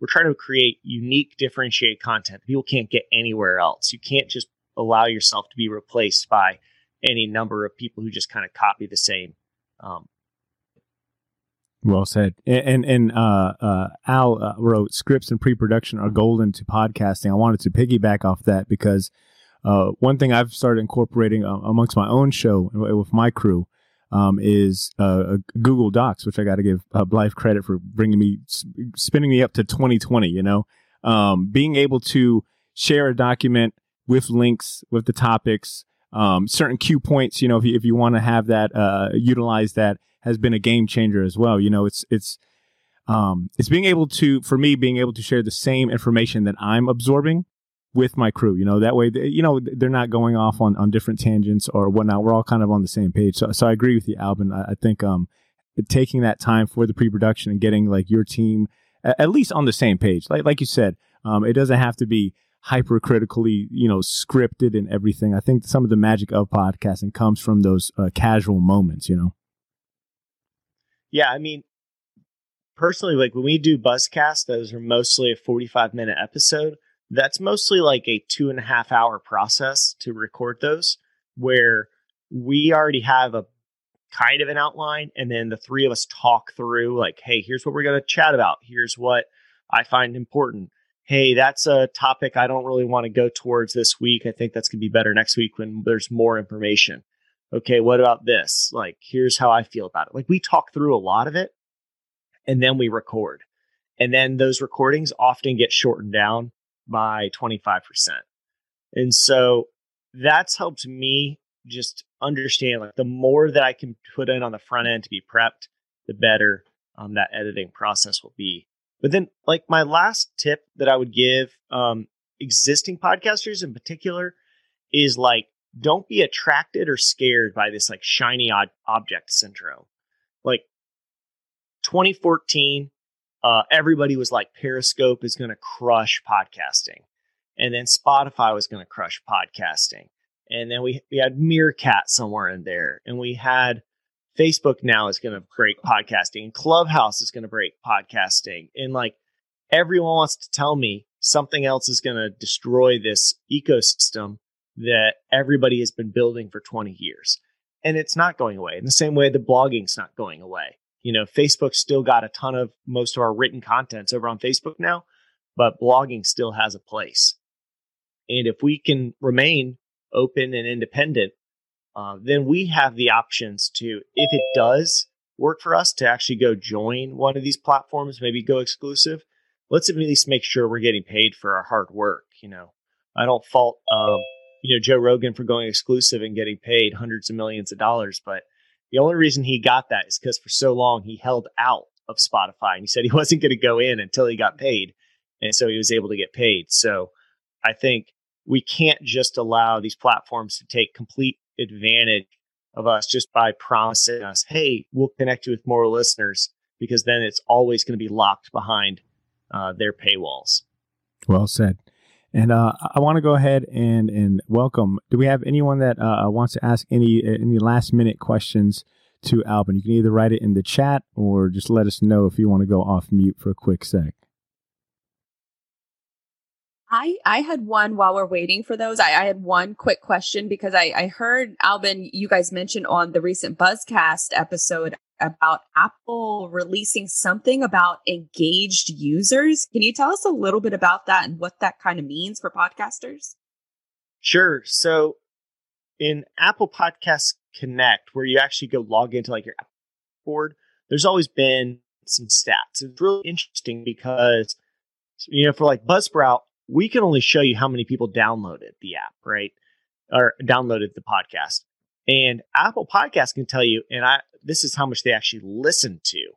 we're trying to create unique, differentiated content people can't get anywhere else. You can't just allow yourself to be replaced by any number of people who just kind of copy the same. Um, well said. And and uh, uh, Al uh, wrote scripts and pre-production are golden to podcasting. I wanted to piggyback off that because uh, one thing I've started incorporating uh, amongst my own show with my crew um, is uh, Google Docs, which I got to give uh, Blythe credit for bringing me, spinning me up to 2020. You know, um, being able to share a document with links with the topics, um, certain cue points. You know, if you, if you want to have that, uh, utilize that has been a game changer as well. You know, it's it's um, it's being able to, for me, being able to share the same information that I'm absorbing with my crew. You know, that way, they, you know, they're not going off on, on different tangents or whatnot. We're all kind of on the same page. So, so I agree with you, Alban. I, I think, um, taking that time for the pre-production and getting like your team at, at least on the same page, like, like you said, um, it doesn't have to be hypercritically, you know, scripted and everything. I think some of the magic of podcasting comes from those uh, casual moments, you know? Yeah. I mean, personally, like when we do Buzzcast, those are mostly a 45 minute episode that's mostly like a two and a half hour process to record those where we already have a kind of an outline and then the three of us talk through like hey here's what we're going to chat about. Here's what i find important. Hey that's a topic i don't really want to go towards this week. I think that's going to be better next week when there's more information. Okay what about this? Like here's how i feel about it. Like we talk through a lot of it and then we record. And then those recordings often get shortened down by 25%. And so that's helped me just understand like the more that I can put in on the front end to be prepped, the better um, that editing process will be. But then, like my last tip that I would give um, existing podcasters in particular is like don't be attracted or scared by this like shiny odd object syndrome. Like 2014, uh, everybody was like Periscope is going to crush podcasting, and then Spotify was going to crush podcasting, and then we we had Meerkat somewhere in there, and we had Facebook now is going to break podcasting, And Clubhouse is going to break podcasting, and like everyone wants to tell me something else is going to destroy this ecosystem that everybody has been building for 20 years. and it's not going away. In the same way, the blogging's not going away. You know, Facebook still got a ton of most of our written contents over on Facebook now, but blogging still has a place. And if we can remain open and independent, uh, then we have the options to, if it does work for us, to actually go join one of these platforms, maybe go exclusive. Let's at least make sure we're getting paid for our hard work. You know, I don't fault um, you know Joe Rogan for going exclusive and getting paid hundreds of millions of dollars, but the only reason he got that is because for so long he held out of Spotify and he said he wasn't going to go in until he got paid, and so he was able to get paid. So I think we can't just allow these platforms to take complete advantage of us just by promising us, hey, we'll connect you with more listeners, because then it's always going to be locked behind uh, their paywalls. Well said. And uh, I want to go ahead and and welcome. Do we have anyone that uh, wants to ask any any last minute questions to Alban? You can either write it in the chat or just let us know if you want to go off mute for a quick sec. I, I had one while we're waiting for those. I, I had one quick question because I, I heard Alban, you guys mentioned on the recent Buzzcast episode about Apple releasing something about engaged users. Can you tell us a little bit about that and what that kind of means for podcasters? Sure. So in Apple Podcast Connect, where you actually go log into like your board, there's always been some stats. It's really interesting because you know, for like Buzzsprout, we can only show you how many people downloaded the app, right? Or downloaded the podcast. And Apple Podcast can tell you, and I this is how much they actually listen to.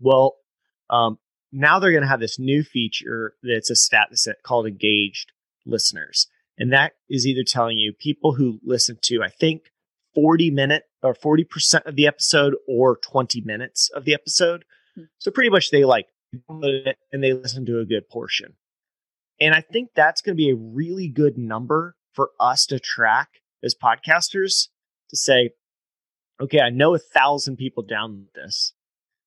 Well, um, now they're going to have this new feature that's a stat set called engaged listeners. And that is either telling you people who listen to, I think, 40 minute or 40% of the episode or 20 minutes of the episode. Hmm. So pretty much they like it and they listen to a good portion. And I think that's going to be a really good number for us to track as podcasters to say, okay, I know a thousand people download this,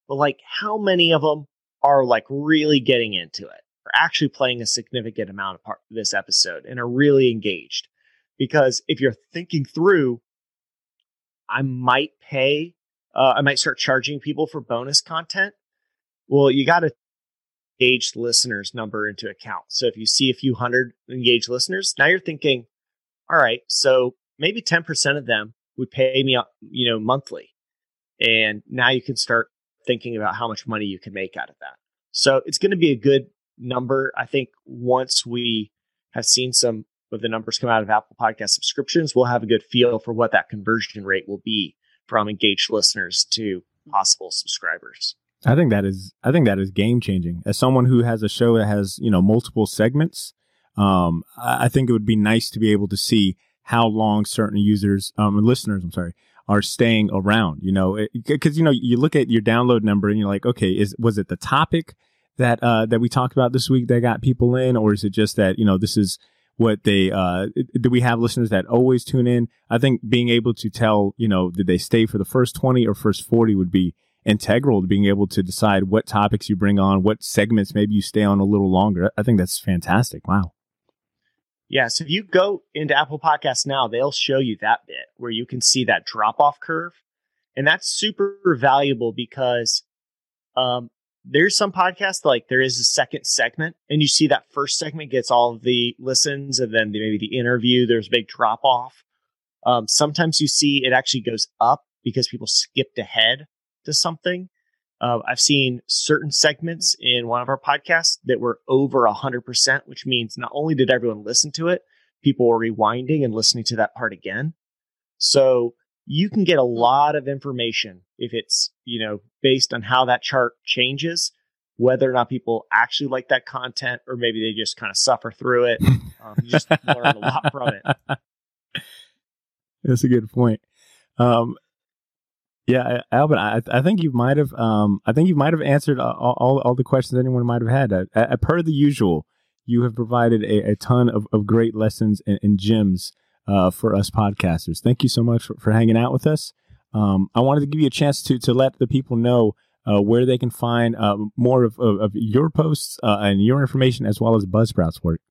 but like how many of them are like really getting into it, are actually playing a significant amount of part this episode and are really engaged? Because if you're thinking through, I might pay, uh, I might start charging people for bonus content. Well, you got to engaged listeners number into account. So if you see a few hundred engaged listeners, now you're thinking, all right, so maybe 10% of them would pay me, uh, you know, monthly. And now you can start thinking about how much money you can make out of that. So it's going to be a good number. I think once we have seen some of the numbers come out of Apple Podcast subscriptions, we'll have a good feel for what that conversion rate will be from engaged listeners to possible subscribers. I think that is I think that is game changing. As someone who has a show that has, you know, multiple segments, um, I think it would be nice to be able to see how long certain users, um, listeners, I'm sorry, are staying around, you know, because, you know, you look at your download number and you're like, okay, is, was it the topic that, uh, that we talked about this week that got people in, or is it just that, you know, this is what they, uh, do we have listeners that always tune in? I think being able to tell, you know, did they stay for the first 20 or first 40 would be integral to being able to decide what topics you bring on, what segments maybe you stay on a little longer. I think that's fantastic. Wow. Yeah. So if you go into Apple Podcasts now, they'll show you that bit where you can see that drop off curve. And that's super valuable because um, there's some podcasts like there is a second segment, and you see that first segment gets all the listens, and then the, maybe the interview, there's a big drop off. Um, sometimes you see it actually goes up because people skipped ahead to something. Uh, I've seen certain segments in one of our podcasts that were over 100%, which means not only did everyone listen to it, people were rewinding and listening to that part again. So you can get a lot of information if it's, you know, based on how that chart changes, whether or not people actually like that content or maybe they just kind of suffer through it. Um, you just learn a lot from it. That's a good point. Um, yeah, Alban, I, I think you might have, um, I think you might have answered all, all, all the questions anyone might have had. Uh, per the usual, you have provided a, a ton of, of great lessons and, and gems uh, for us podcasters. Thank you so much for, for hanging out with us. Um, I wanted to give you a chance to to let the people know uh, where they can find uh, more of, of, of, your posts uh, and your information as well as Buzzsprout's work.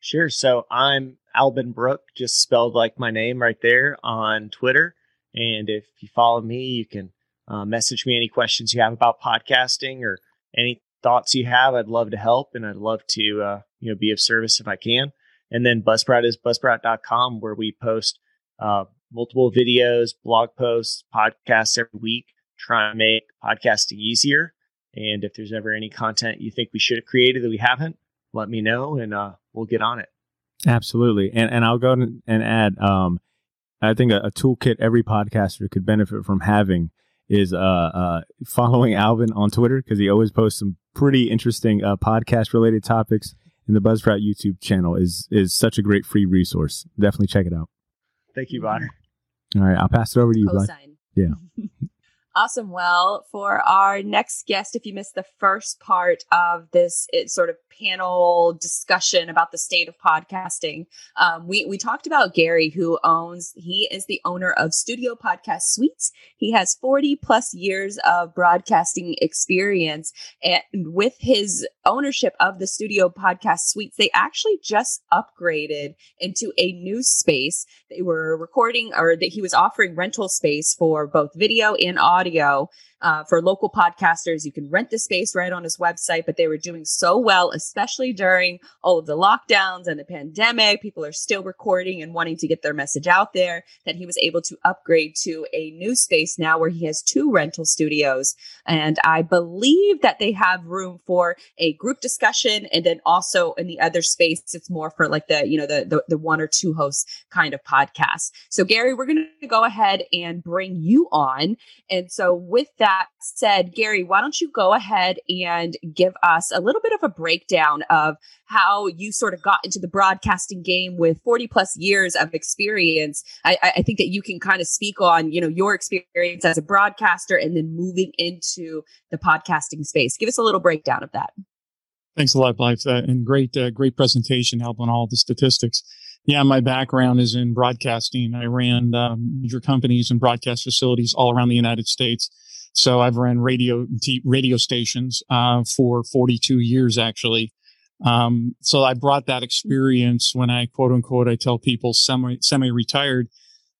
Sure. So I'm Alban Brooke, just spelled like my name right there on Twitter. And if you follow me, you can uh, message me any questions you have about podcasting or any thoughts you have. I'd love to help and I'd love to, uh, you know, be of service if I can. And then Buzzsprout is buzzsprout.com where we post uh, multiple videos, blog posts, podcasts every week, try and make podcasting easier. And if there's ever any content you think we should have created that we haven't, let me know and uh, we'll get on it. Absolutely. And and I'll go and add, um, I think a, a toolkit every podcaster could benefit from having is uh, uh, following Alban on Twitter because he always posts some pretty interesting uh, podcast related topics. And the Buzzsprout YouTube channel is is such a great free resource. Definitely check it out. Thank you, Bonner. All right, I'll pass it over to you, Bud. Yeah. Awesome. Well, for our next guest, if you missed the first part of this it sort of panel discussion about the state of podcasting, um, we we talked about Gary, who owns he is the owner of Studio Podcast Suites. He has forty plus years of broadcasting experience, and with his ownership of the Studio Podcast Suites, they actually just upgraded into a new space. They were recording, or that he was offering rental space for both video and audio audio uh, for local podcasters. You can rent the space right on his website, but they were doing so well, especially during all of the lockdowns and the pandemic. People are still recording and wanting to get their message out there that he was able to upgrade to a new space now where he has two rental studios. And I believe that they have room for a group discussion. And then also in the other space, it's more for like the, you know, the, the, the one or two hosts kind of podcast. So Gary, we're going to go ahead and bring you on. And so with that, said, Gary, why don't you go ahead and give us a little bit of a breakdown of how you sort of got into the broadcasting game with 40 plus years of experience. I, I think that you can kind of speak on, you know, your experience as a broadcaster and then moving into the podcasting space. Give us a little breakdown of that. Thanks a lot, Blythe, uh, and great, uh, great presentation, helping all the statistics. Yeah, my background is in broadcasting. I ran um, major companies and broadcast facilities all around the United States. So I've run radio radio stations uh, for 42 years actually. Um, so I brought that experience when I quote unquote I tell people semi semi retired.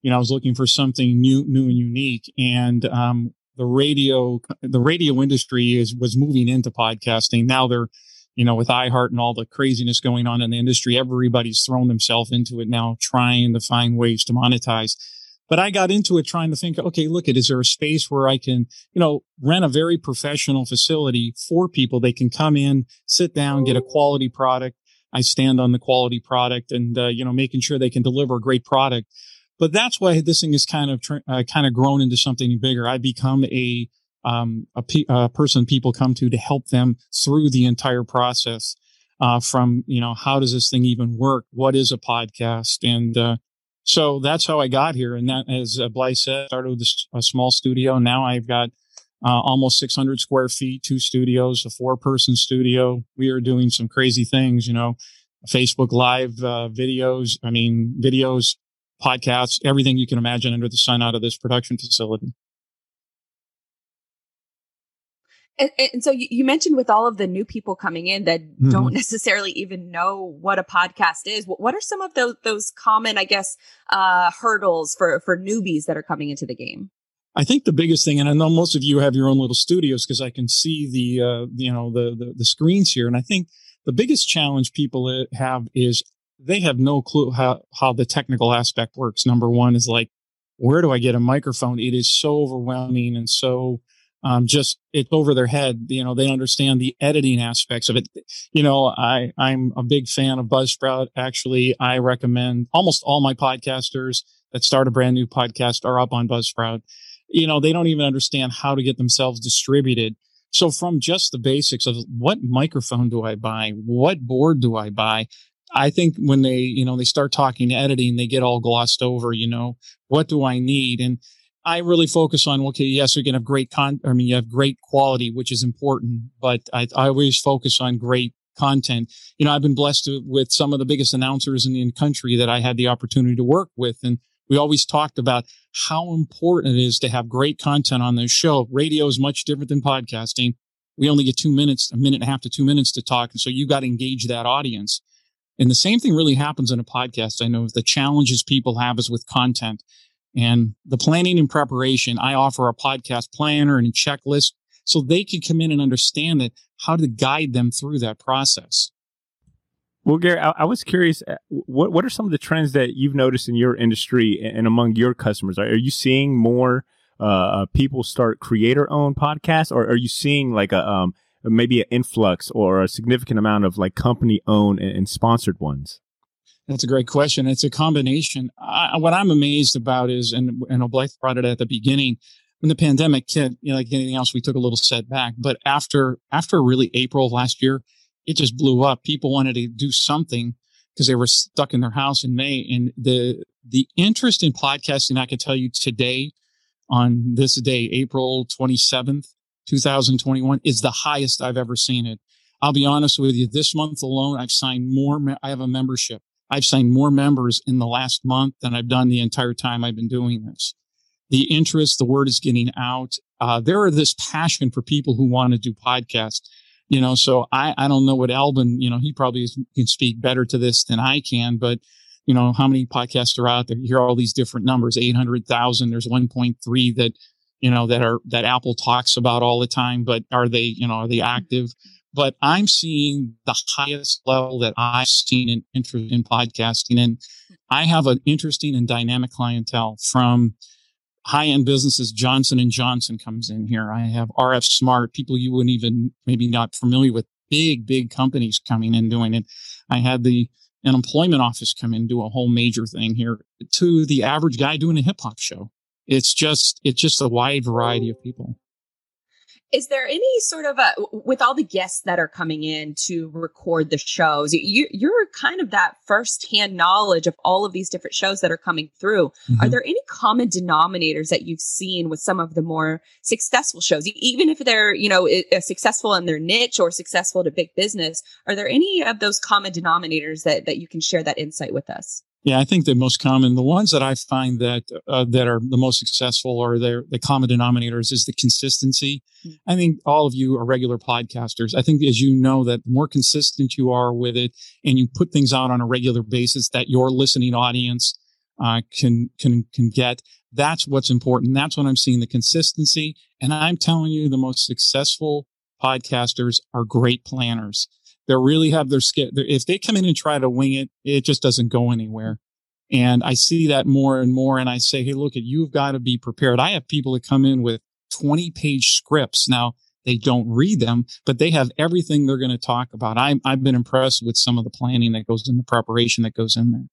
You know, I was looking for something new, new and unique, and um, the radio the radio industry is was moving into podcasting. Now they're you know, with iHeart and all the craziness going on in the industry, everybody's thrown themselves into it now, trying to find ways to monetize. But I got into it trying to think, okay, look at, is there a space where I can, you know, rent a very professional facility for people? They can come in, sit down, get a quality product. I stand on the quality product and, uh, you know, making sure they can deliver a great product. But that's why this thing is kind of, uh, kind of grown into something bigger. I become a, um, a, pe- a person people come to to help them through the entire process. Uh, from, you know, how does this thing even work? What is a podcast? And, uh, so that's how I got here. And that, as uh, Blythe said, started with a, small studio. Now I've got uh, almost 600 square feet, two studios, a four person studio. We are doing some crazy things, you know, Facebook Live uh, videos. I mean, videos, podcasts, everything you can imagine under the sun out of this production facility. And, and, so you, you, mentioned with all of the new people coming in that mm-hmm. don't necessarily even know what a podcast is. What, what are some of those those common, I guess, uh, hurdles for for newbies that are coming into the game? I think the biggest thing, and I know most of you have your own little studios because I can see the uh, you know the, the the screens here, and I think the biggest challenge people uh, have is they have no clue how how the technical aspect works. Number one is like, where do I get a microphone? It is so overwhelming and so um, just it's over their head. You know, they understand the editing aspects of it. You know, I, I'm a big fan of Buzzsprout. Actually, I recommend almost all my podcasters that start a brand new podcast are up on Buzzsprout. You know, they don't even understand how to get themselves distributed. So from just the basics of what microphone do I buy? What board do I buy? I think when they, you know, they start talking editing, they get all glossed over, you know, what do I need? And I really focus on okay, yes, we can have great con. I mean, you have great quality, which is important, but I, I always focus on great content. You know, I've been blessed to, with some of the biggest announcers in the country that I had the opportunity to work with, and we always talked about how important it is to have great content on this show. Radio is much different than podcasting. We only get two minutes, a minute and a half to two minutes to talk, and so you got to engage that audience. And the same thing really happens in a podcast. I know the challenges people have is with content and the planning and preparation. I offer a podcast planner and a checklist so they can come in and understand that how to guide them through that process. Well, Gary, I, I, was curious. Uh, what what are some of the trends that you've noticed in your industry and among your customers? Are, are you seeing more uh, uh people start creator-owned podcasts, or are you seeing like a um, maybe an influx or a significant amount of like company-owned and, and sponsored ones? That's a great question. It's a combination. I, what I'm amazed about is, and and Blythe brought it at the beginning, when the pandemic hit, you know, like anything else, we took a little setback. But after after really April last year, it just blew up. People wanted to do something because they were stuck in their house in May. And the, the interest in podcasting, I can tell you today on this day, April 27th, 2021 is the highest I've ever seen it. I'll be honest with you. This month alone, I've signed more. I have a membership. I've signed more members in the last month than I've done the entire time I've been doing this. The interest, the word is getting out. Uh, there are this passion for people who want to do podcasts you know, so I, I don't know what Alban, you know, he probably can speak better to this than I can, but you know, how many podcasts are out there? You hear all these different numbers, 800,000. There's 1.3 that, you know, that are, that Apple talks about all the time, but are they, you know, are they active? But I'm seeing the highest level that I've seen in interest in podcasting. And I have an interesting and dynamic clientele from, high end businesses, Johnson and Johnson comes in here. I have RF Smart, people you wouldn't even maybe not familiar with, big, big companies coming in doing it. I had the unemployment office come in do a whole major thing here to the average guy doing a hip hop show. It's just, it's just a wide variety of people. Is there any sort of a, with all the guests that are coming in to record the shows, you, you're kind of that firsthand knowledge of all of these different shows that are coming through. Mm-hmm. Are there any common denominators that you've seen with some of the more successful shows, even if they're, you know, successful in their niche or successful to big business? Are there any of those common denominators that, that you can share that insight with us? Yeah, I think the most common, the ones that I find that uh, that are the most successful or they're the common denominators is the consistency. Mm-hmm. I think all of you are regular podcasters. I think as you know that the more consistent you are with it and you put things out on a regular basis that your listening audience uh, can can can get. That's what's important. That's what I'm seeing the consistency. And I'm telling you, the most successful podcasters are great planners they really have their skill. If they come in and try to wing it, it just doesn't go anywhere. And I see that more and more. And I say, Hey, look at you've got to be prepared. I have people that come in with 20 page scripts. Now they don't read them, but they have everything they're going to talk about. I, I've been impressed with some of the planning that goes in the preparation that goes in there.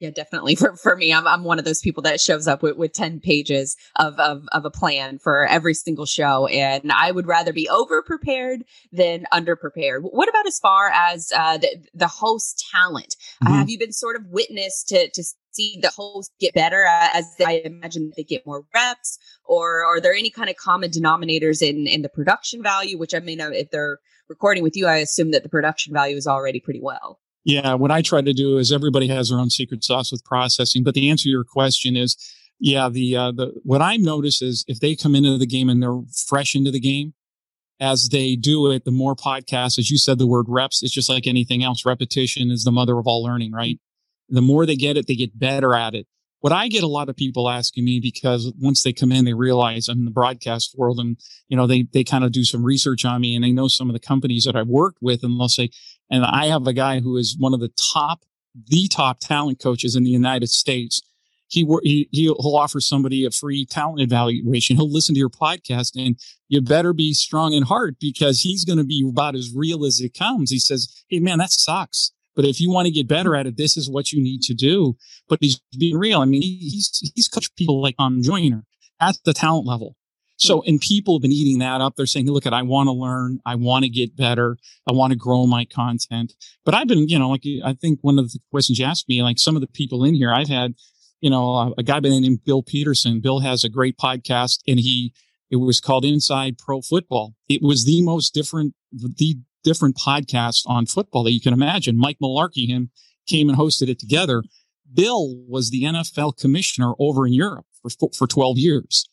Yeah, definitely. For for me, I'm I'm one of those people that shows up with, with 10 pages of, of of a plan for every single show. And I would rather be over prepared than under prepared. What about as far as uh, the, the host talent? Uh, mm-hmm. Uh, have you been sort of witness to to see the host get better uh, as they, I imagine they get more reps? Or are there any kind of common denominators in in the production value? Which I mean, if they're recording with you, I assume that the production value is already pretty well. Yeah, what I try to do is everybody has their own secret sauce with processing, but the answer to your question is, yeah, the uh, the what I notice is if they come into the game and they're fresh into the game, as they do it, the more podcasts, as you said, the word reps, it's just like anything else. Repetition is the mother of all learning, right? The more they get it, they get better at it what I get a lot of people asking me because once they come in, they realize I'm in the broadcast world and, you know, they, they kind of do some research on me and they know some of the companies that I've worked with and they'll say, and I have a guy who is one of the top, the top talent coaches in the United States. He, he, he'll offer somebody a free talent evaluation. He'll listen to your podcast and you better be strong in heart because he's going to be about as real as it comes. He says, Hey man, that sucks. But if you want to get better at it, this is what you need to do. But he's being real. I mean, he's he's coached people like Tom Joyner at the talent level. So, hmm. and people have been eating that up. They're saying, look at, I want to learn. I want to get better. I want to grow my content. But I've been, you know, like I think one of the questions you asked me, like some of the people in here, I've had, you know, a guy by the name Bill Peterson. Bill has a great podcast and he, it was called Inside Pro Football. It was the most different, the different podcast on football that you can imagine. Mike Mularkey him came and hosted it together. Bill was the NFL commissioner over in Europe for, for 12 years.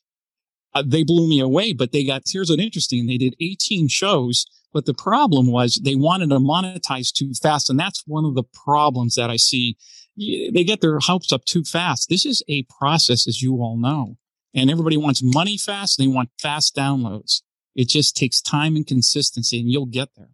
Uh, they blew me away, but they got, here's what interesting. They did 18 shows But the problem was they wanted to monetize too fast. And that's one of the problems that I see. They get their hopes up too fast. This is a process, as you all know. And everybody wants money fast. They want fast downloads. It just takes time and consistency and you'll get there.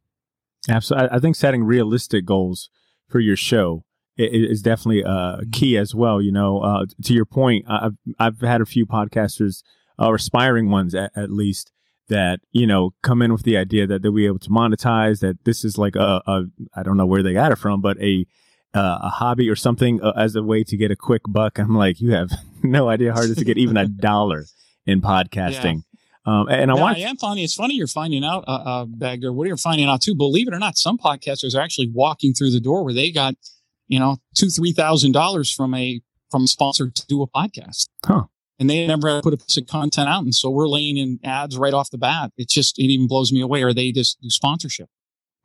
Absolutely. I think setting realistic goals for your show is definitely uh, mm-hmm. key as well. You know, uh, to your point, I've, I've had a few podcasters, uh, aspiring ones at, at, least, that, you know, come in with the idea that they'll be able to monetize, that this is like a, a I don't know where they got it from, but a, uh, a hobby or something uh, as a way to get a quick buck. I'm like, you have no idea how hard it is to get even a dollar in podcasting. Yeah. Um, and I want I am finding it's funny you're finding out, uh, uh, Bagger. What are you're finding out too. Believe it or not, some podcasters are actually walking through the door where they got, you know, two three thousand dollars from a from a sponsor to do a podcast. Huh. And they never put a piece of content out, and so we're laying in ads right off the bat. It just it even blows me away. Or they just do sponsorship.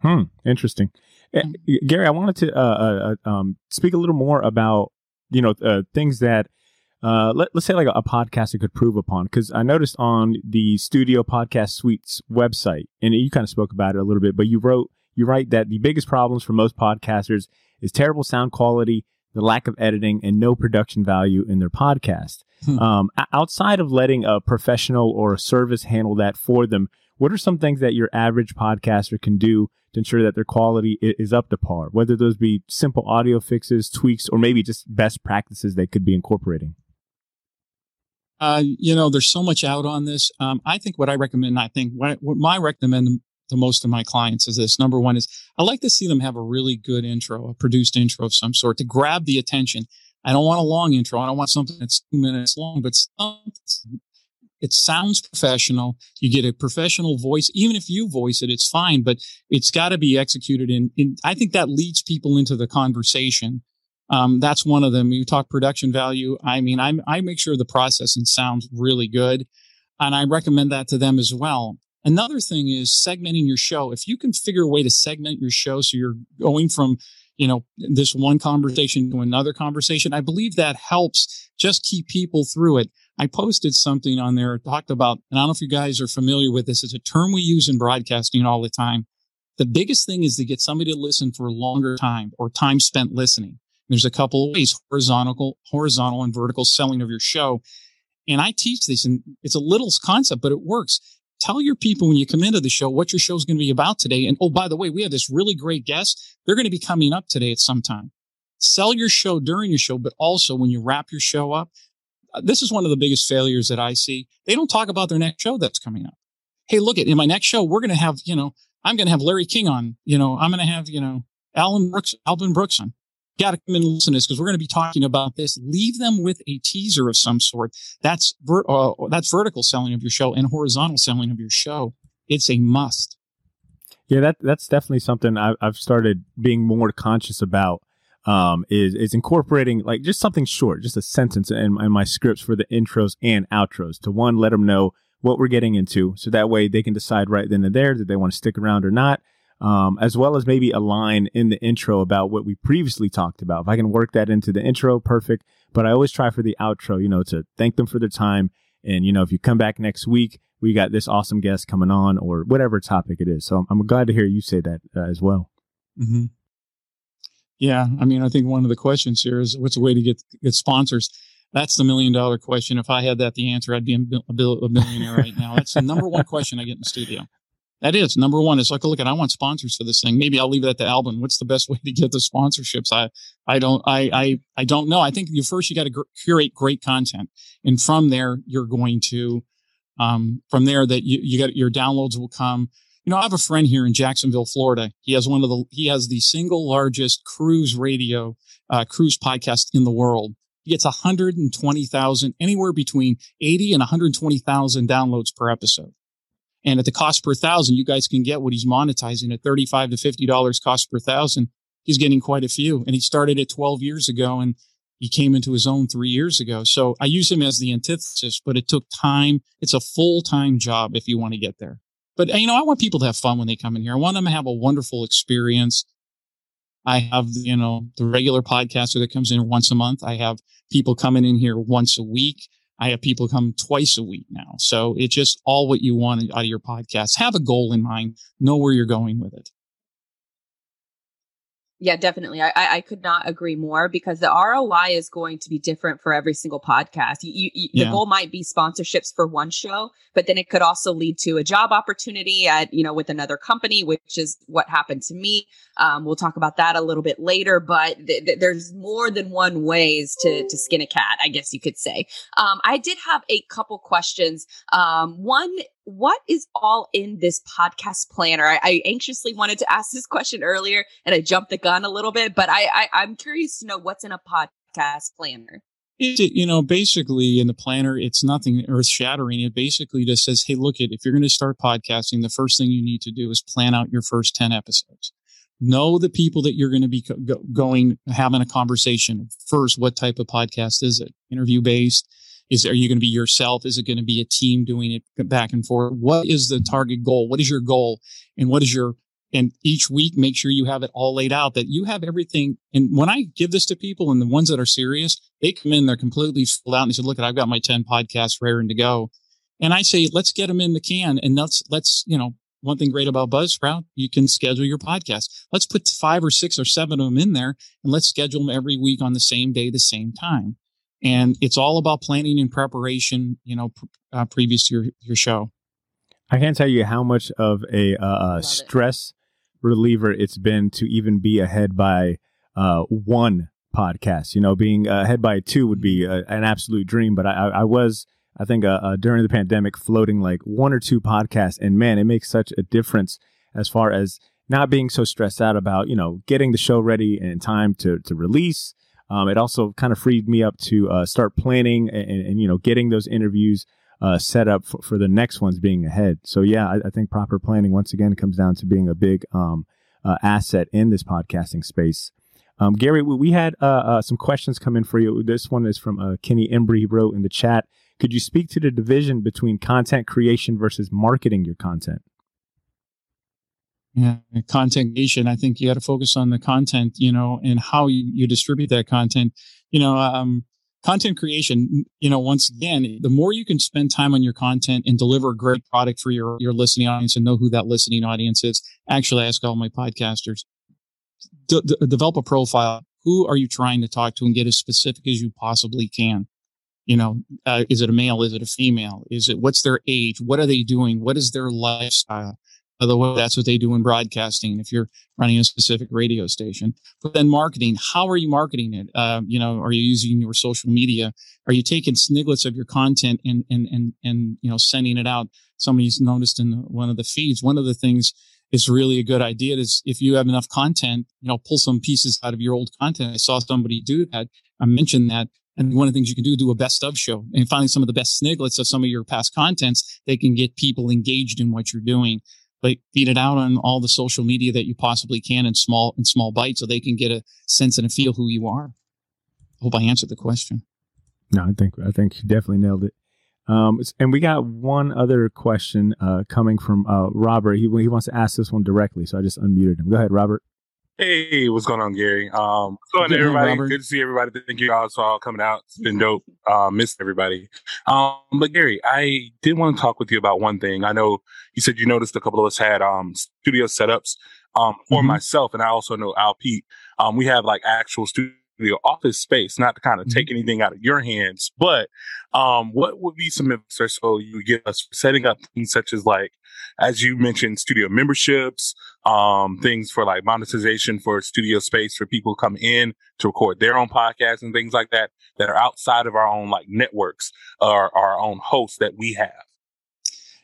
Hmm. Interesting. Uh, Gary, I wanted to uh, uh, uh, um, speak a little more about you know uh, things that uh, let, us say like a, a podcaster could prove upon because I noticed on the Studio Podcast Suites website, and you kind of spoke about it a little bit, but you wrote you write that the biggest problems for most podcasters is terrible sound quality, the lack of editing, and no production value in their podcast. Hmm. Um, outside of letting a professional or a service handle that for them, what are some things that your average podcaster can do to ensure that their quality is up to par, whether those be simple audio fixes, tweaks, or maybe just best practices they could be incorporating? Uh, you know, there's so much out on this. Um, I think what I recommend, I think what, what my recommend to most of my clients is this. Number one is I like to see them have a really good intro, a produced intro of some sort to grab the attention. I don't want a long intro. I don't want something that's two minutes long, but it sounds professional. You get a professional voice. Even if you voice it, it's fine, but it's got to be executed in, in, I think that leads people into the conversation. Um, that's one of them. You talk production value. I mean, I, I make sure the processing sounds really good and I recommend that to them as well. Another thing is segmenting your show. If you can figure a way to segment your show so you're going from, you know, this one conversation to another conversation, I believe that helps just keep people through it. I posted something on there, talked about, and I don't know if you guys are familiar with this. It's a term we use in broadcasting all the time. The biggest thing is to get somebody to listen for a longer time or time spent listening. There's a couple of ways, horizontal, horizontal and vertical selling of your show. And I teach this and it's a little concept, but it works. Tell your people when you come into the show what your show is going to be about today. And oh, by the way, we have this really great guest. They're going to be coming up today at some time. Sell your show during your show, but also when you wrap your show up, uh, this is one of the biggest failures that I see. They don't talk about their next show that's coming up. Hey, look at in my next show, we're going to have, you know, I'm going to have Larry King on, you know, I'm going to have, you know, Alan Brooks, Alvin Brooks on. Got to come and listen to this because we're going to be talking about this. Leave them with a teaser of some sort. That's ver- uh, that's vertical selling of your show and horizontal selling of your show. It's a must. Yeah, that that's definitely something I, I've started being more conscious about um, is is incorporating like just something short, just a sentence in, in my scripts for the intros and outros to one let them know what we're getting into, so that way they can decide right then and there that they want to stick around or not. Um, as well as maybe a line in the intro about what we previously talked about. If I can work that into the intro, perfect. But I always try for the outro, you know, to thank them for their time. And, you know, if you come back next week, we got this awesome guest coming on or whatever topic it is. So I'm, glad to hear you say that uh, as well. Mm-hmm. Yeah, I mean, I think one of the questions here is what's a way to get get sponsors. That's the million dollar question. If I had that, the answer, I'd be a, a millionaire right now. That's the number one question I get in the studio. That is number one. It's like, look at, I want sponsors for this thing. Maybe I'll leave it at the Alvin. What's the best way to get the sponsorships? I, I don't, I, I, I don't know. I think you first, you got to gr- curate great content. And from there, you're going to, um, from there that you, you got your downloads will come you know, I have a friend here in Jacksonville, Florida. He has one of the, he has the single largest cruise radio, uh, cruise podcast in the world. He gets 120,000, anywhere between 80 and 120,000 downloads per episode. And at the cost per thousand, you guys can get what he's monetizing at 35 to $50 cost per thousand. He's getting quite a few. And he started it 12 years ago and he came into his own three years ago. So I use him as the antithesis, but it took time. It's a full time job if you want to get there. But you know, I want people to have fun when they come in here. I want them to have a wonderful experience. I have, you know, the regular podcaster that comes in once a month. I have people coming in here once a week. I have people come twice a week now. So it's just all what you want out of your podcast. Have a goal in mind, know where you're going with it. Yeah, definitely. I, I could not agree more because the ROI is going to be different for every single podcast. You, you, yeah. The goal might be sponsorships for one show, but then it could also lead to a job opportunity at you know with another company, which is what happened to me. Um, we'll talk about that a little bit later, but th- th- there's more than one ways to to skin a cat, I guess you could say. Um, I did have a couple questions. Um, one what is all in this podcast planner? I, I, anxiously wanted to ask this question earlier and I jumped the gun a little bit, but I, I I'm curious to know what's in a podcast planner. It, you know, basically in the planner, it's nothing earth shattering. It basically just says, Hey, look at if you're going to start podcasting, the first thing you need to do is plan out your first 10 episodes. Know the people that you're going to be go- going, having a conversation. First, what type of podcast is it? Interview based? Is are you going to be yourself? Is it going to be a team doing it back and forth? What is the target goal? What is your goal? And what is your and each week make sure you have it all laid out that you have everything. And when I give this to people and the ones that are serious, they come in, they're completely filled out and they say, look, I've got my 10 podcasts raring to go. And I say, let's get them in the can and let's, let's, you know, one thing great about Buzzsprout, you can schedule your podcast. Let's put five or six or seven of them in there and let's schedule them every week on the same day, the same time and it's all about planning and preparation you know pr- uh, previous to your, your show. I can't tell you how much of a uh, uh stress it. reliever it's been to even be ahead by uh, one podcast. You know being ahead by two would be a, an absolute dream but i, I was i think uh, uh, during the pandemic floating like one or two podcasts and man it makes such a difference as far as not being so stressed out about you know getting the show ready in time to to release um, it also kind of freed me up to uh, start planning and, and, you know getting those interviews uh, set up for, for, the next ones being ahead. So yeah, I, I, think proper planning once again comes down to being a big um, uh, asset in this podcasting space. Um, Gary, we had uh, uh, some questions come in for you. This one is from uh, Kenny Embry. He wrote in the chat. Could you speak to the division between content creation versus marketing your content? Yeah, content creation. I think you got to focus on the content, you know, and how you, you distribute that content. You know, um, content creation, you know, once again, the more you can spend time on your content and deliver a great product for your, your listening audience and know who that listening audience is. Actually, I ask all my podcasters, d- d- develop a profile. Who are you trying to talk to and get as specific as you possibly can? You know, uh, is it a male? Is it a female? Is it, what's their age? What are they doing? What is their lifestyle? That's what they do in broadcasting. If you're running a specific radio station, but then marketing, how are you marketing it? Uh, you know, are you using your social media? Are you taking sniglets of your content and and and and you know sending it out? Somebody's noticed in one of the feeds. One of the things is really a good idea is if you have enough content, you know, pull some pieces out of your old content. I saw somebody do that. I mentioned that. And one of the things you can do, do a best of show and finding some of the best sniglets of some of your past contents. They can get people engaged in what you're doing like feed it out on all the social media that you possibly can in small in small bites so they can get a sense and a feel who you are. Hope I answered the question. No, I think I think you definitely nailed it. Um, and we got one other question uh, coming from uh, Robert. He he wants to ask this one directly, so I just unmuted him. Go ahead, Robert. Hey, what's going on, Gary? Um, what's going on, everybody? Good to see everybody. Thank you guys for all coming out. It's been dope. Uh, missed everybody. Um, but Gary, I did want to talk with you about one thing. I know you said you noticed a couple of us had um studio setups um for mm-hmm. myself, and I also know Al Pete. Um, we have like actual studio office space, not to kind of mm-hmm. take anything out of your hands, but um, what would be some advice or so you give us for setting up things such as like as you mentioned, studio memberships, um, things for like monetization for studio space for people come in to record their own podcasts and things like that, that are outside of our own like networks or our own hosts that we have.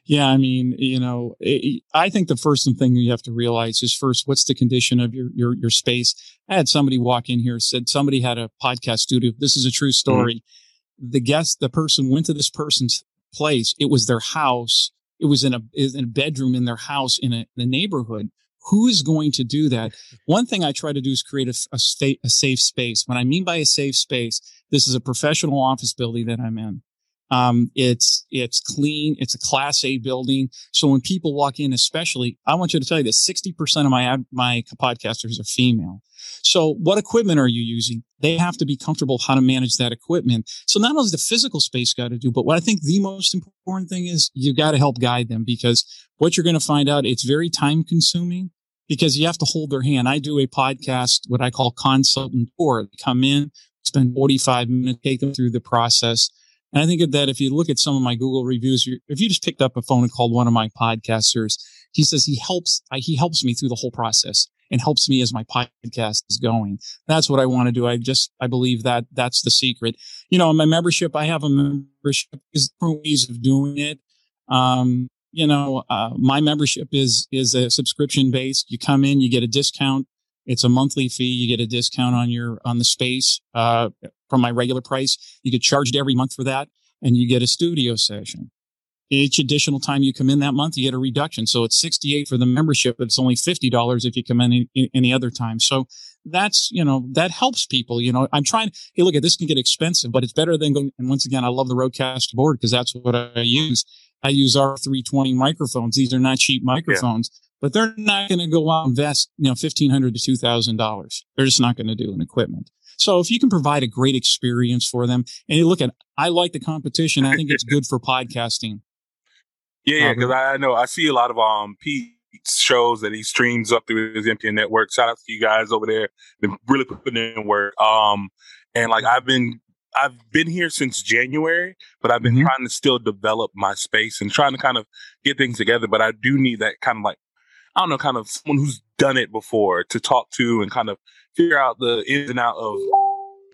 Yeah, I mean, you know, it, I think the first thing you have to realize is first, what's the condition of your your your space? I had somebody walk in here said somebody had a podcast studio. This is a true mm-hmm. story. Mm-hmm. The guest, the person went to this person's place. It was their house it was in a in a bedroom in their house in a, in a neighborhood. Who is going to do that? One thing I try to do is create a, a state a safe space. What I mean by a safe space, this is a professional office building that I'm in. Um, it's it's clean. It's a Class A building. So when people walk in, especially, I want you to tell you that sixty percent of my my podcasters are female. So what equipment are you using? They have to be comfortable how to manage that equipment. So not only the physical space got to do, but what I think the most important thing is you got to help guide them because what you're going to find out, it's very time consuming because you have to hold their hand. I do a podcast, what I call consultant tour. Come in, spend 45 minutes, take them through the process. And I think that if you look at some of my Google reviews, if you just picked up a phone and called one of my podcasters, he says he helps, he helps me through the whole process and helps me as my podcast is going. That's what I want to do. I just, I believe that that's the secret. You know, my membership, I have a membership is different ways of doing it. Um, you know, uh, my membership is, is a subscription based. You come in, you get a discount. It's a monthly fee. You get a discount on your, on the space, uh, from my regular price. You get charged every month for that and you get a studio session. Each additional time you come in that month, you get a reduction. So it's 68 for the membership, but it's only $50 if you come in any, any other time. So that's, you know, that helps people. You know, I'm trying, hey, look at this can get expensive, but it's better than going. And once again, I love the Rodecaster board because that's what I use. I use R320 microphones. These are not cheap microphones, yeah. but they're not going to go out and invest, you know, 1,500 to $2,000. They're just not going to do an equipment. So if you can provide a great experience for them and you look at, I like the competition. I think it's good for podcasting. Yeah, because I know I see a lot of um Pete shows that he streams up through his MTN network. Shout out to you guys over there. Been really putting in work. Um, and like I've been I've been here since January, but I've been mm-hmm. trying to still develop my space and trying to kind of get things together. But I do need that kind of like I don't know, kind of someone who's done it before to talk to and kind of figure out the ins and out of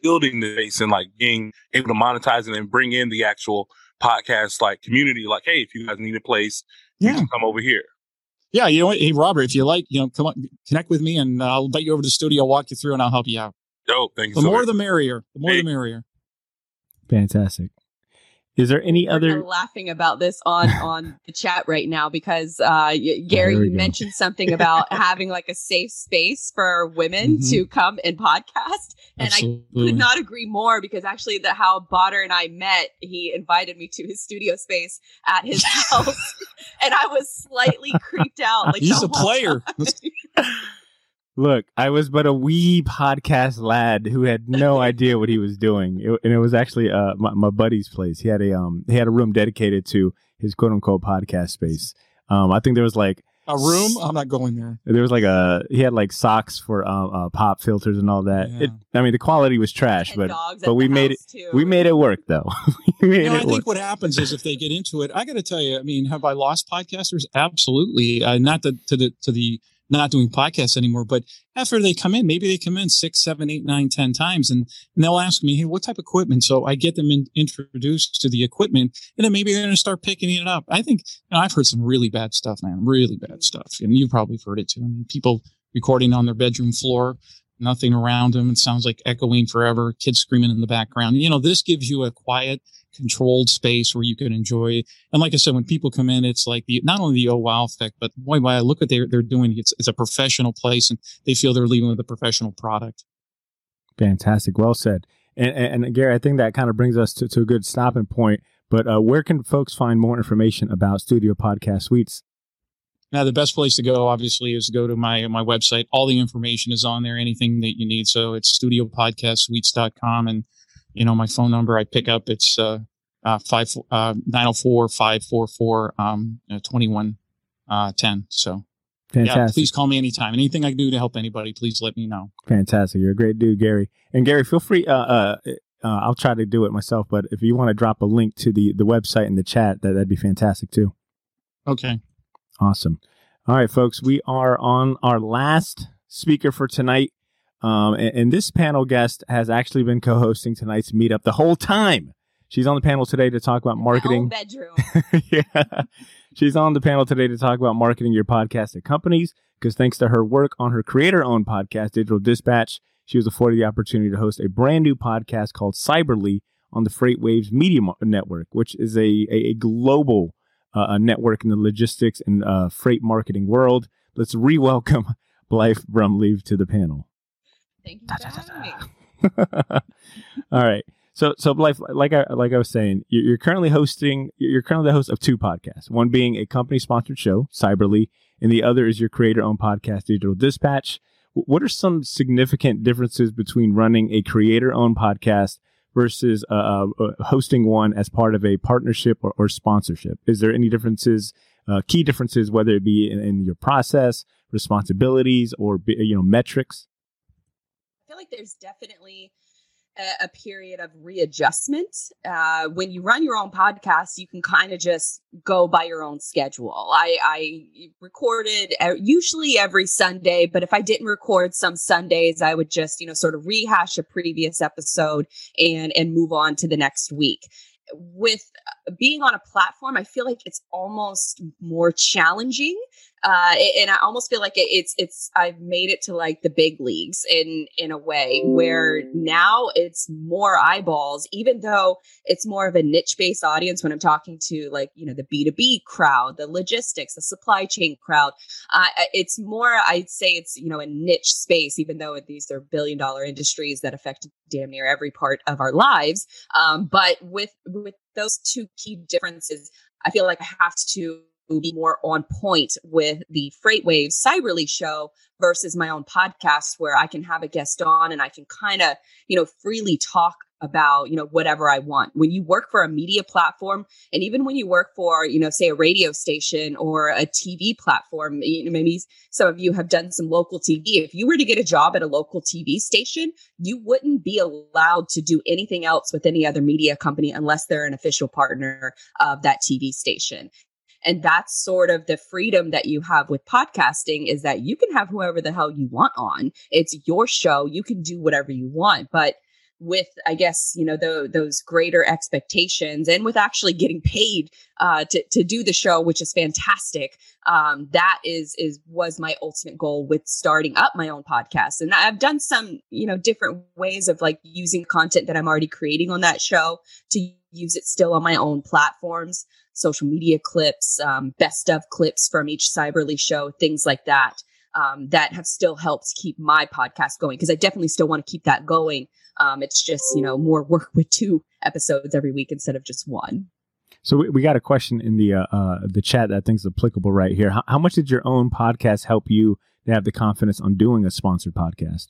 building the base and like being able to monetize it and bring in the actual podcast like community. Like, hey, if you guys need a place, yeah. you can come over here. Yeah, you know what? Hey, Robert, if you like, you know, come on, connect with me, and uh, I'll invite you over to the studio. I'll walk you through, and I'll help you out. Oh, thank you. The so more, much. the merrier. The more, hey. the merrier. Fantastic. Is there any We're other laughing about this on on the chat right now because uh, Gary you mentioned something about having like a safe space for women mm-hmm. to come and podcast, and Absolutely. I could not agree more because actually, the how Botter and I met, he invited me to his studio space at his house, and I was slightly creeped out. Like he's a player. Look, I was but a wee podcast lad who had no idea what he was doing, it, and it was actually uh, my, my, buddy's place. He had a um he had a room dedicated to his quote unquote podcast space. Um, I think there was like a room. I'm not going there. There was like a he had like socks for uh, uh, pop filters and all that. Yeah. It, I mean, the quality was trash, and but but we made it too. we made it work though. you know, I think what happens is if they get into it, I got to tell you. I mean, have I lost podcasters? Absolutely. Uh, not the to the to the not doing podcasts anymore. But after they come in, maybe they come in six, seven, eight, nine, ten times and, and they'll ask me, Hey, what type of equipment? So I get them in, introduced to the equipment and then maybe they're going to start picking it up. I think, you know, I've heard some really bad stuff, man, really bad stuff. And you've probably heard it too. I mean, people recording on their bedroom floor, nothing around them. It sounds like echoing forever, kids screaming in the background. You know, this gives you a quiet, controlled space where you can enjoy. And like I said, when people come in, it's like the, not only the oh wow effect, but boy, why I look at they're, they're doing. It's, it's a professional place and they feel they're leaving with a professional product. Fantastic. Well said. And, and, and Gary, I think that kind of brings us to, to a good stopping point. But uh, where can folks find more information about Studio Podcast Suites? Now, the best place to go, obviously, is to go to my my website. All the information is on there, anything that you need. So it's studiopodcastsuites.com. And you know, my phone number I pick up, it's, uh, uh, five, uh, 904 544, um, 21, uh, 10. So, Fantastic. Yeah, please call me anytime. Anything I can do to help anybody, please let me know. Fantastic. You're a great dude, Gary. And Gary, feel free. Uh, uh, uh, I'll try to do it myself, but if you want to drop a link to the the website in the chat, that that'd be fantastic too. Okay. Awesome. All right, folks, we are on our last speaker for tonight. Um, and, and, this panel guest has actually been co-hosting tonight's meetup the whole time. She's on the panel today to talk about marketing. bedroom. yeah, she's on the panel today to talk about marketing your podcast at companies. Because thanks to her work on her creator-owned podcast, Digital Dispatch, she was afforded the opportunity to host a brand new podcast called Cyberly on the FreightWaves Media Network, which is a a, a global uh, network in the logistics and uh, freight marketing world. Let's re-welcome Blythe Brumleve to the panel. Thank you for having me. All right. So, so like, like I like I was saying, you're currently hosting. You're currently the host of two podcasts. One being a company-sponsored show, Cyberly, and the other is your creator-owned podcast, Digital Dispatch. What are some significant differences between running a creator-owned podcast versus uh, uh, uh, hosting one as part of a partnership or, or sponsorship? Is there any differences, uh, key differences, whether it be in, in your process, responsibilities, or you know metrics? Feel like there's definitely a, a period of readjustment. Uh, when you run your own podcast, you can kind of just go by your own schedule. I, I recorded usually every Sunday, but if I didn't record some Sundays, I would just, you know, sort of rehash a previous episode and and move on to the next week with uh, being on a platform, I feel like it's almost more challenging. Uh, and I almost feel like it's, it's, I've made it to like the big leagues in, in a way where now it's more eyeballs, even though it's more of a niche based audience when I'm talking to like, you know, the B2B crowd, the logistics, the supply chain crowd. Uh, it's more, I'd say it's, you know, a niche space, even though these are billion dollar industries that affect damn near every part of our lives. Um, but with, with those two key differences, I feel like I have to be more on point with the FreightWaves Cyberly show versus my own podcast where I can have a guest on and I can kind of, you know, freely talk about you know whatever i want. When you work for a media platform and even when you work for you know say a radio station or a tv platform you know, maybe some of you have done some local tv if you were to get a job at a local tv station you wouldn't be allowed to do anything else with any other media company unless they're an official partner of that tv station and that's sort of the freedom that you have with podcasting is that you can have whoever the hell you want on. It's your show. You can do whatever you want. But with i guess you know the, those greater expectations and with actually getting paid uh, to, to do the show which is fantastic um, that is is was my ultimate goal with starting up my own podcast and i've done some you know different ways of like using content that i'm already creating on that show to use it still on my own platforms social media clips um, best of clips from each cyberly show things like that um, that have still helped keep my podcast going because I definitely still want to keep that going. Um, it's just you know more work with two episodes every week instead of just one. So we, we got a question in the uh, uh, the chat that I think is applicable right here. How, how much did your own podcast help you to have the confidence on doing a sponsored podcast?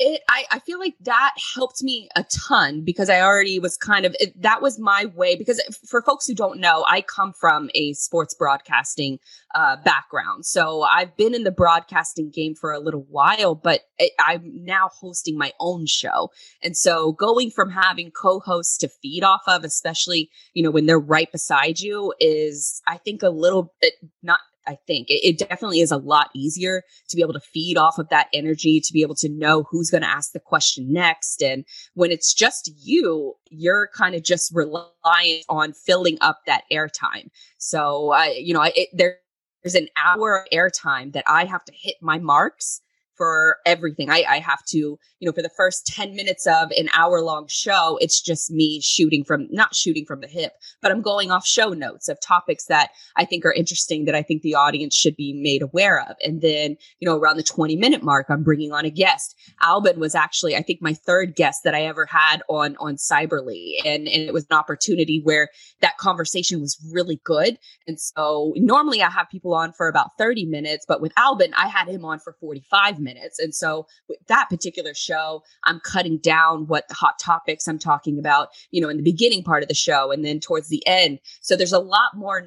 It I, I feel like that helped me a ton because I already was kind of it, that was my way because for folks who don't know, I come from a sports broadcasting uh, background. So I've been in the broadcasting game for a little while, but it, I'm now hosting my own show. And so going from having co-hosts to feed off of, especially, you know, when they're right beside you is I think a little bit not I think it, it, definitely is a lot easier to be able to feed off of that energy, to be able to know who's going to ask the question next. And when it's just you, you're kind of just reliant on filling up that airtime. So I, you know, it, there's an hour of airtime that I have to hit my marks for everything. I, I have to, you know, for the first 10 minutes of an hour long show, it's just me shooting from, not shooting from the hip, but I'm going off show notes of topics that I think are interesting that I think the audience should be made aware of. And then, you know, around the 20 minute mark, I'm bringing on a guest. Alban was actually, I think, my third guest that I ever had on, on Cyberly. And, and it was an opportunity where that conversation was really good. And so normally I have people on for about 30 minutes, but with Alban, I had him on for 45 minutes minutes. And so with that particular show, I'm cutting down what the hot topics I'm talking about, you know, in the beginning part of the show and then towards the end. So there's a lot more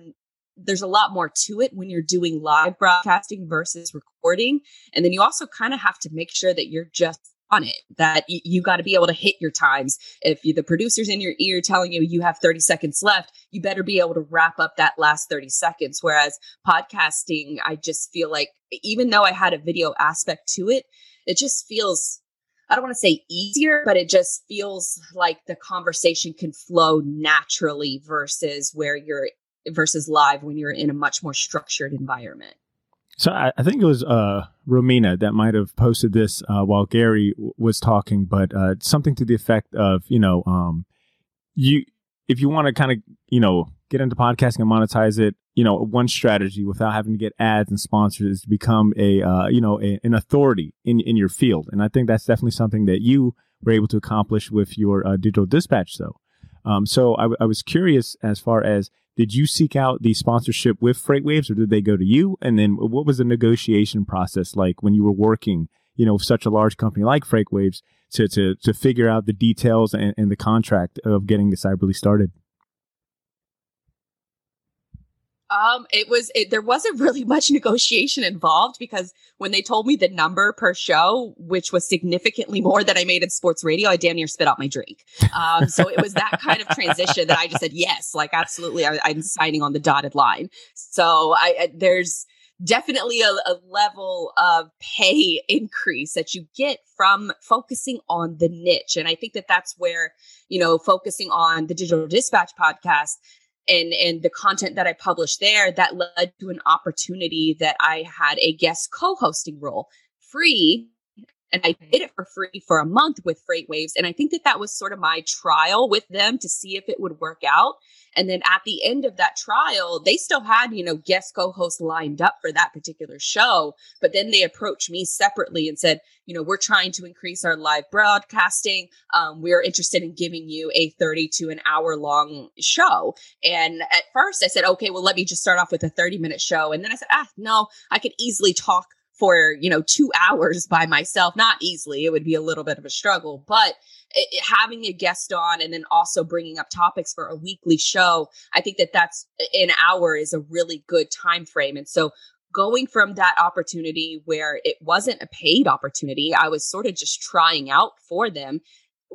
there's a lot more to it when you're doing live broadcasting versus recording. And then you also kind of have to make sure that you're just on it that you got to be able to hit your times if you, the producer's in your ear telling you you have 30 seconds left you better be able to wrap up that last 30 seconds whereas podcasting i just feel like even though i had a video aspect to it it just feels I don't want to say easier, but it just feels like the conversation can flow naturally versus where you're versus live when you're in a much more structured environment. So I, I, think it was uh, Romina that might have posted this uh, while Gary w- was talking, but uh, something to the effect of, you know, um, you if you want to kind of, you know, get into podcasting and monetize it, you know, one strategy without having to get ads and sponsors is to become a, uh, you know, a, an authority in, in your field. And I think that's definitely something that you were able to accomplish with your uh, digital dispatch, though. Um, so I, I was curious as far as did you seek out the sponsorship with FreightWaves or did they go to you? And then what was the negotiation process like when you were working, you know, with such a large company like FreightWaves to, to, to figure out the details and, and the contract of getting the Cyberly started? Um, it was it, there wasn't really much negotiation involved because when they told me the number per show, which was significantly more than I made in sports radio, I damn near spit out my drink. Um, so it was that kind of transition that I just said yes, like absolutely, I, am signing on the dotted line. So I, I there's definitely a, a, level of pay increase that you get from focusing on the niche and i think that that's where you know focusing on the digital dispatch podcast and and the content that I published there that led to an opportunity that I had a guest co-hosting role free and I did it for free for a month with Freight Waves. and I think that that was sort of my trial with them to see if it would work out and then at the end of that trial, they still had, you know, guest co-hosts lined up for that particular show. But then they approached me separately and said, you know, we're trying to increase our live broadcasting. Um, we're interested in giving you a 30 to an hour long show. And at first I said, okay, well, let me just start off with a 30 minute show. And then I said, ah, no, I could easily talk for, you know, two hours by myself. Not easily. It would be a little bit of a struggle, but it, having a guest on and then also bringing up topics for a weekly show i think that that's an hour is a really good time frame and so going from that opportunity where it wasn't a paid opportunity i was sort of just trying out for them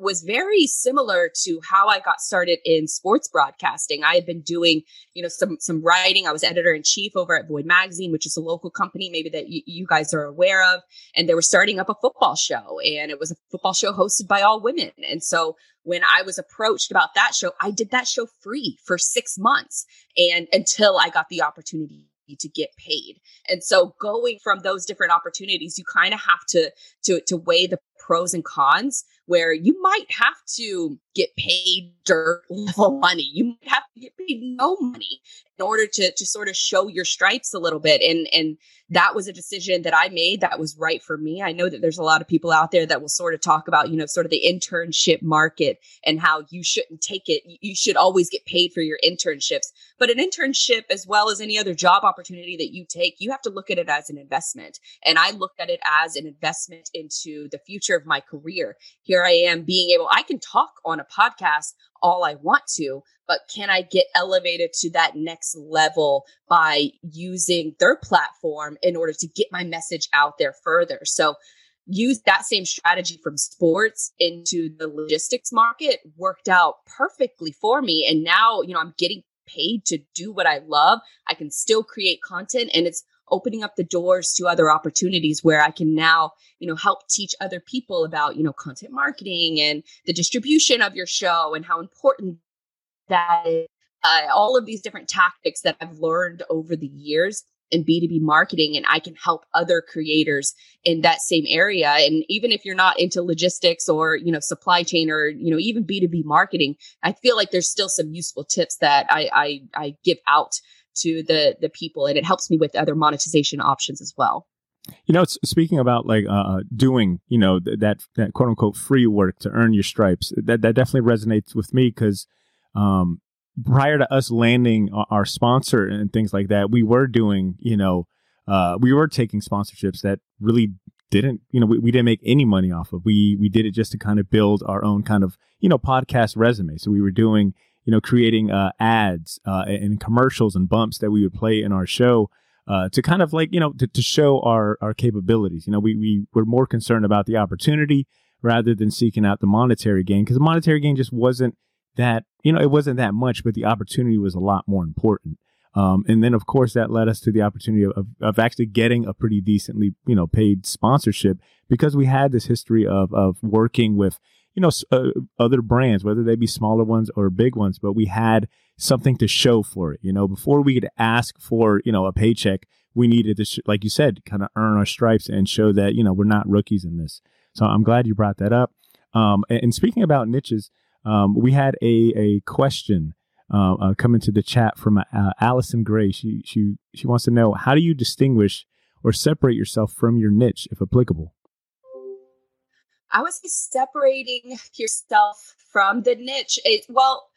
was very similar to how I got started in sports broadcasting. I had been doing, you know, some some writing. I was editor in chief over at Void Magazine, which is a local company, maybe that y- you guys are aware of. And they were starting up a football show, and it was a football show hosted by all women. And so when I was approached about that show, I did that show free for six months, and until I got the opportunity to get paid. And so going from those different opportunities, you kind of have to to to weigh the pros and cons where you might have to get paid dirt level money. You might have to get paid no money in order to to sort of show your stripes a little bit. And and that was a decision that I made that was right for me. I know that there's a lot of people out there that will sort of talk about, you know, sort of the internship market and how you shouldn't take it. You should always get paid for your internships. But an internship, as well as any other job opportunity that you take, you have to look at it as an investment. And I look at it as an investment into the future of my career. Here I am being able, I can talk on a podcast all I want to, but can I get elevated to that next level by using their platform in order to get my message out there further? So use that same strategy from sports into the logistics market worked out perfectly for me. And now, you know, I'm getting paid to do what I love. I can still create content and it's opening up the doors to other opportunities where I can now, you know, help teach other people about, you know, content marketing and the distribution of your show and how important that is. Uh, all of these different tactics that I've learned over the years in B2B marketing and I can help other creators in that same area. And even if you're not into logistics or, you know, supply chain or, you know, even B2B marketing, I feel like there's still some useful tips that I, I, I give out to the the people and it helps me with other monetization options as well. You know speaking about like uh, uh, doing you know th- that that quote unquote free work to earn your stripes that that definitely resonates with me because um prior to us landing our sponsor and things like that we were doing you know uh we were taking sponsorships that really didn't you know we, we didn't make any money off of. We we did it just to kind of build our own kind of you know podcast resume. So we were doing you know, creating uh, ads uh, and commercials and bumps that we would play in our show uh, to kind of like, you know, to, to show our, our capabilities. You know, we, we were more concerned about the opportunity rather than seeking out the monetary gain because the monetary gain just wasn't that, you know, it wasn't that much, but the opportunity was a lot more important. Um, and then, of course, that led us to the opportunity of, of, actually getting a pretty decently, you know, paid sponsorship because we had this history of, of working with, you know, uh, other brands, whether they be smaller ones or big ones, but we had something to show for it. You know, before we could ask for, you know, a paycheck, we needed to, sh- like you said, kind of earn our stripes and show that, you know, we're not rookies in this. So I'm glad you brought that up. Um, and, and, speaking about niches, um, we had a, a question uh, uh, coming to the chat from uh, Allison Gray. She she she wants to know how do you distinguish or separate yourself from your niche, if applicable. I would say separating yourself from the niche. It, well,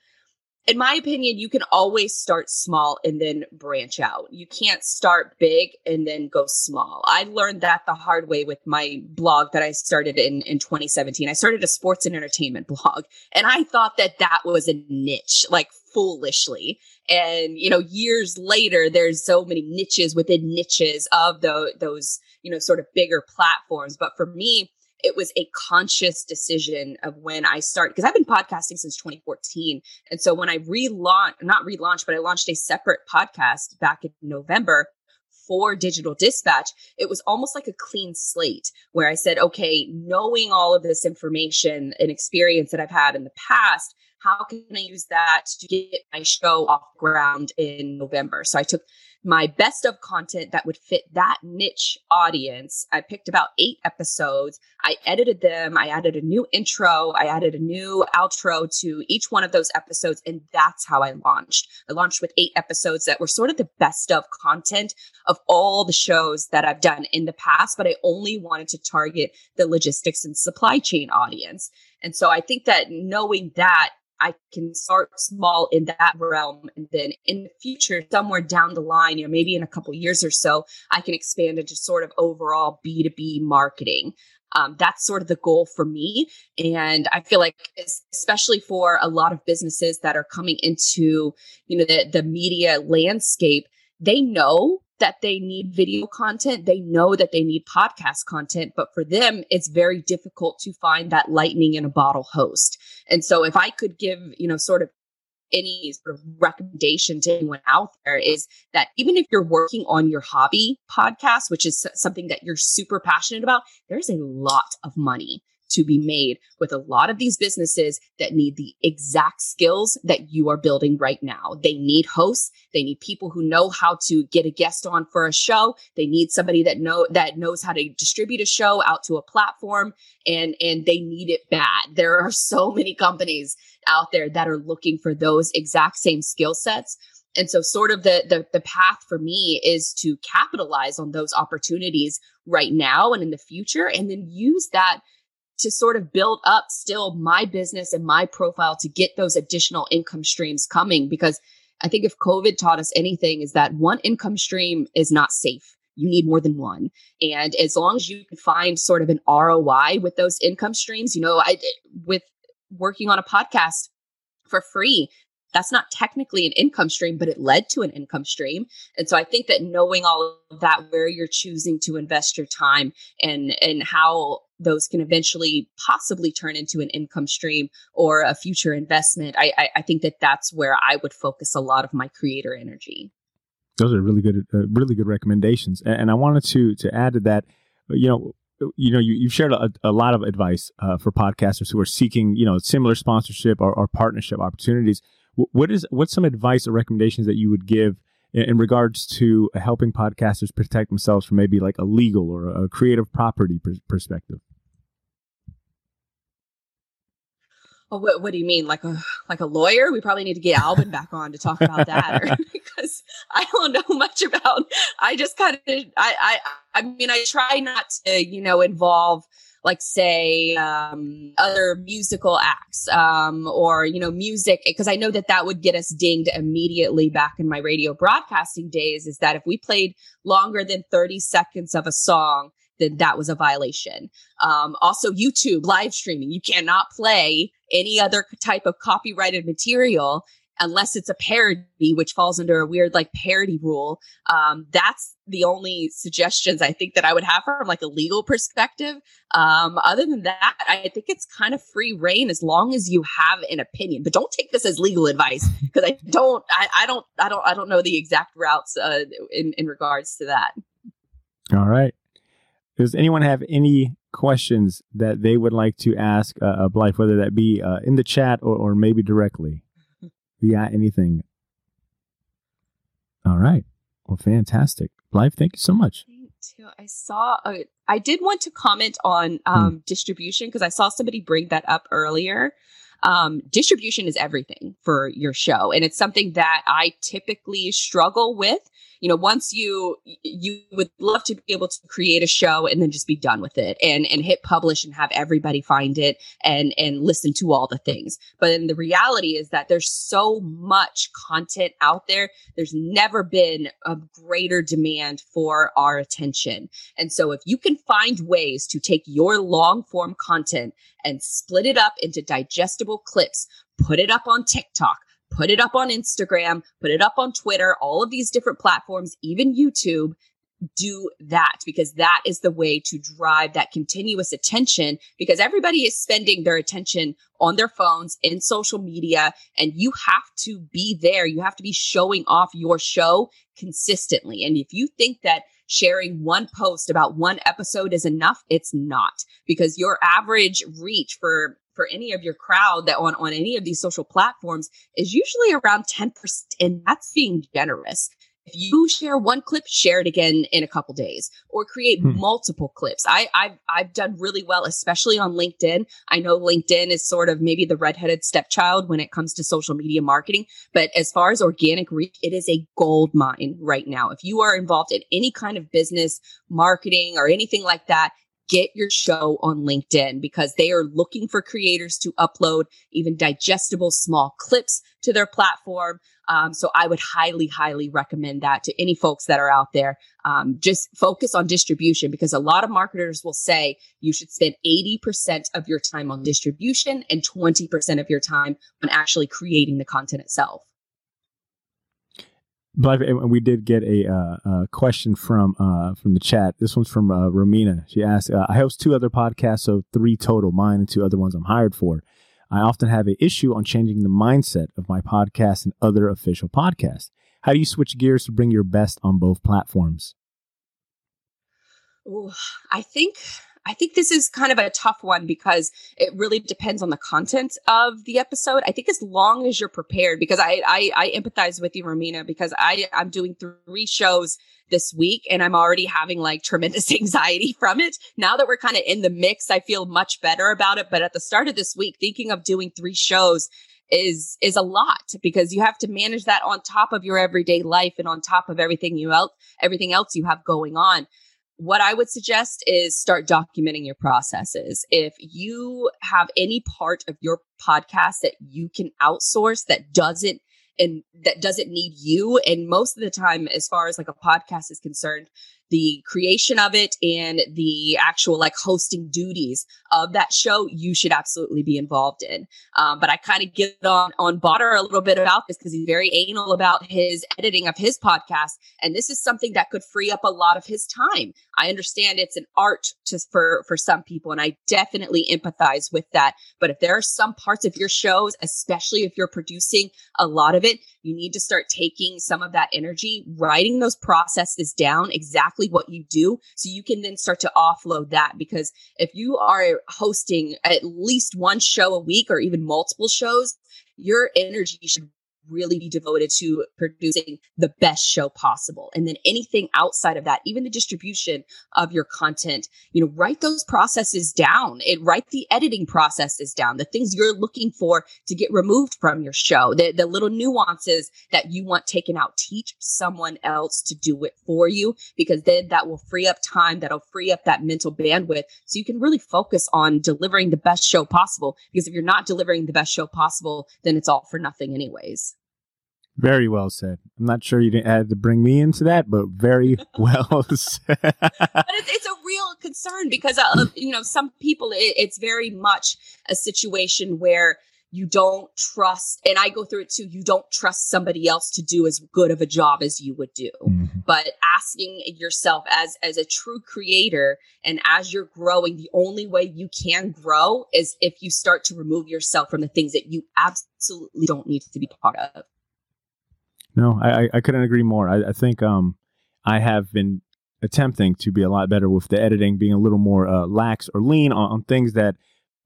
in my opinion, you can always start small and then branch out. You can't start big and then go small. I learned that the hard way with my blog that I started in, in 2017. I started a sports and entertainment blog, and I thought that that was a niche, like foolishly. And, you know, years later, there's so many niches within niches of the, those, you know, sort of bigger platforms. But for me, it was a conscious decision of when I start because I've been podcasting since 2014. And so when I relaunched, not relaunched, but I launched a separate podcast back in November for Digital Dispatch, it was almost like a clean slate where I said, okay, knowing all of this information and experience that I've had in the past, how can I use that to get my show off ground in November? So I took my best of content that would fit that niche audience. I picked about eight episodes. I edited them. I added a new intro. I added a new outro to each one of those episodes. And that's how I launched. I launched with eight episodes that were sort of the best of content of all the shows that I've done in the past, but I only wanted to target the logistics and supply chain audience. And so I think that knowing that I can start small in that realm. And then in the future, somewhere down the line, you know, maybe in a couple years or so, I can expand into sort of overall B2B marketing. Um, that's sort of the goal for me. And I feel like, especially for a lot of businesses that are coming into, you know, the, the media landscape, they know that they need video content. They know that they need podcast content, but for them, it's very difficult to find that lightning in a bottle host. And so if I could give, you know, sort of any sort of recommendation to anyone out there is that even if you're working on your hobby podcast, which is something that you're super passionate about, there's a lot of money to be made with a lot of these businesses that need the exact skills that you are building right now. They need hosts. They need people who know how to get a guest on for a show. They need somebody that know that knows how to distribute a show out to a platform and and they need it bad. There are so many companies out there that are looking for those exact same skill sets. And so sort of the, the the path for me is to capitalize on those opportunities right now and in the future and then use that to sort of build up still my business and my profile to get those additional income streams coming because I think if COVID taught us anything is that one income stream is not safe. You need more than one. And as long as you can find sort of an ROI with those income streams, you know, I with working on a podcast for free, that's not technically an income stream, but it led to an income stream. And so I think that knowing all of that, where you're choosing to invest your time and, and how those can eventually possibly turn into an income stream or a future investment, I, I, I think that that's where I would focus a lot of my creator energy. Those are really good, uh, really good recommendations. And, and I wanted to, to add to that, you know, you know, you, you've shared a, a lot of advice uh, for podcasters who are seeking, you know, similar sponsorship or, or partnership opportunities what is what's some advice or recommendations that you would give in, in regards to helping podcasters protect themselves from maybe like a legal or a creative property pr- perspective? Oh, what, what do you mean? Like a like a lawyer? We probably need to get Alban back on to talk about that, because I don't know much about. I just kind of I I I mean I try not to you know involve like say um, other musical acts um, or you know music because i know that that would get us dinged immediately back in my radio broadcasting days is that if we played longer than 30 seconds of a song then that was a violation. Um, also youtube live streaming you cannot play any other type of copyrighted material unless it's a parody, which falls under a weird like parody rule. Um, that's the only suggestions I think that I would have from like a legal perspective. Um, other than that, I think it's kind of free reign as long as you have an opinion. But don't take this as legal advice because I don't, I, I, don't, I don't, I don't know the exact routes uh, in in regards to that. All right. Does anyone have any questions that they would like to ask uh, Blythe, whether that be uh, in the chat or, or maybe directly? Got anything? All right. Well, fantastic. Blythe, thank you so much. I saw, a, I did want to comment on um, hmm. distribution because I saw somebody bring that up earlier. um, distribution is everything for your show. And it's something that I typically struggle with you know once you you would love to be able to create a show and then just be done with it and and hit publish and have everybody find it and and listen to all the things. But then the reality is that there's so much content out there there's never been a greater demand for our attention. And so if you can find ways to take your long form content and split it up into digestible clips put it up on TikTok put it up on Instagram, put it up on Twitter, all of these different platforms, even YouTube. Do that because that is the way to drive that continuous attention because everybody is spending their attention on their phones in social media and you have to be there. You have to be showing off your show consistently. And if you think that sharing one post about one episode is enough, it's not because your average reach for for any of your crowd that on, on any of these social platforms is usually around 10%. And that's being generous. If you share one clip, share it again in a couple days or create hmm. multiple clips. I, I've, I've done really well, especially on LinkedIn. I know LinkedIn is sort of maybe the redheaded stepchild when it comes to social media marketing. But as far as organic reach, it is a gold mine right now. If you are involved in any kind of business, marketing, or anything like that, get your show on LinkedIn because they are looking for creators to upload even digestible small clips to their platform. Um, so I would highly, highly recommend that to any folks that are out there. Um, just focus on distribution because a lot of marketers will say you should spend 80% of your time on distribution and 20% of your time on actually creating the content itself. But we did get a, uh, a question from uh, from the chat. This one's from uh, Romina. She asked, uh, "I host two other podcasts, so three total. Mine and two other ones I'm hired for. I often have an issue on changing the mindset of my podcast and other official podcasts. How do you switch gears to bring your best on both platforms?" Ooh, I think I think this is kind of a tough one because it really depends on the content of the episode. I think as long as you're prepared, because I I, I empathize with you, Romina, because I I'm doing three shows this week and I'm already having like tremendous anxiety from it. Now that we're kind of in the mix, I feel much better about it. But at the start of this week, thinking of doing three shows is is a lot because you have to manage that on top of your everyday life and on top of everything you else everything else you have going on what I would suggest is start documenting your processes. If you have any part of your podcast that you can outsource that doesn't and that doesn't need you and most of the time as far as like a podcast is concerned the creation of it and the actual like hosting duties of that show, you should absolutely be involved in. Um, but I kind of get on on Botter a little bit about this because he's very anal about his editing of his podcast, and this is something that could free up a lot of his time. I understand it's an art to, for for some people, and I definitely empathize with that. But if there are some parts of your shows, especially if you're producing a lot of it, you need to start taking some of that energy, writing those processes down exactly what you do, so you can then start to offload that. Because if you are hosting at least one show a week or even multiple shows, your energy should really be devoted to producing the best show possible. And then anything outside of that, even the distribution of your content, you know, write those processes down and write the editing processes down, the things you're looking for to get removed from your show, the, the little nuances that you want taken out. Teach someone else to do it for you because then that will free up time, that'll free up that mental bandwidth so you can really focus on delivering the best show possible. Because if you're not delivering the best show possible, then it's all for nothing anyways. Very well said. I'm not sure you didn't had to bring me into that, but very well said. but it's, it's, a real concern because uh, you know some people it, it's very much a situation where you don't trust and i go through it too you don't trust somebody else to do as good of a job as you would do mm-hmm. but asking yourself as as a true creator and as you're growing the only way you can grow is if you start to remove yourself from the things that you absolutely don't need to be part of no, I, I couldn't agree more. I, I think um, I have been attempting to be a lot better with the editing, being a little more uh, lax or lean on, on, things that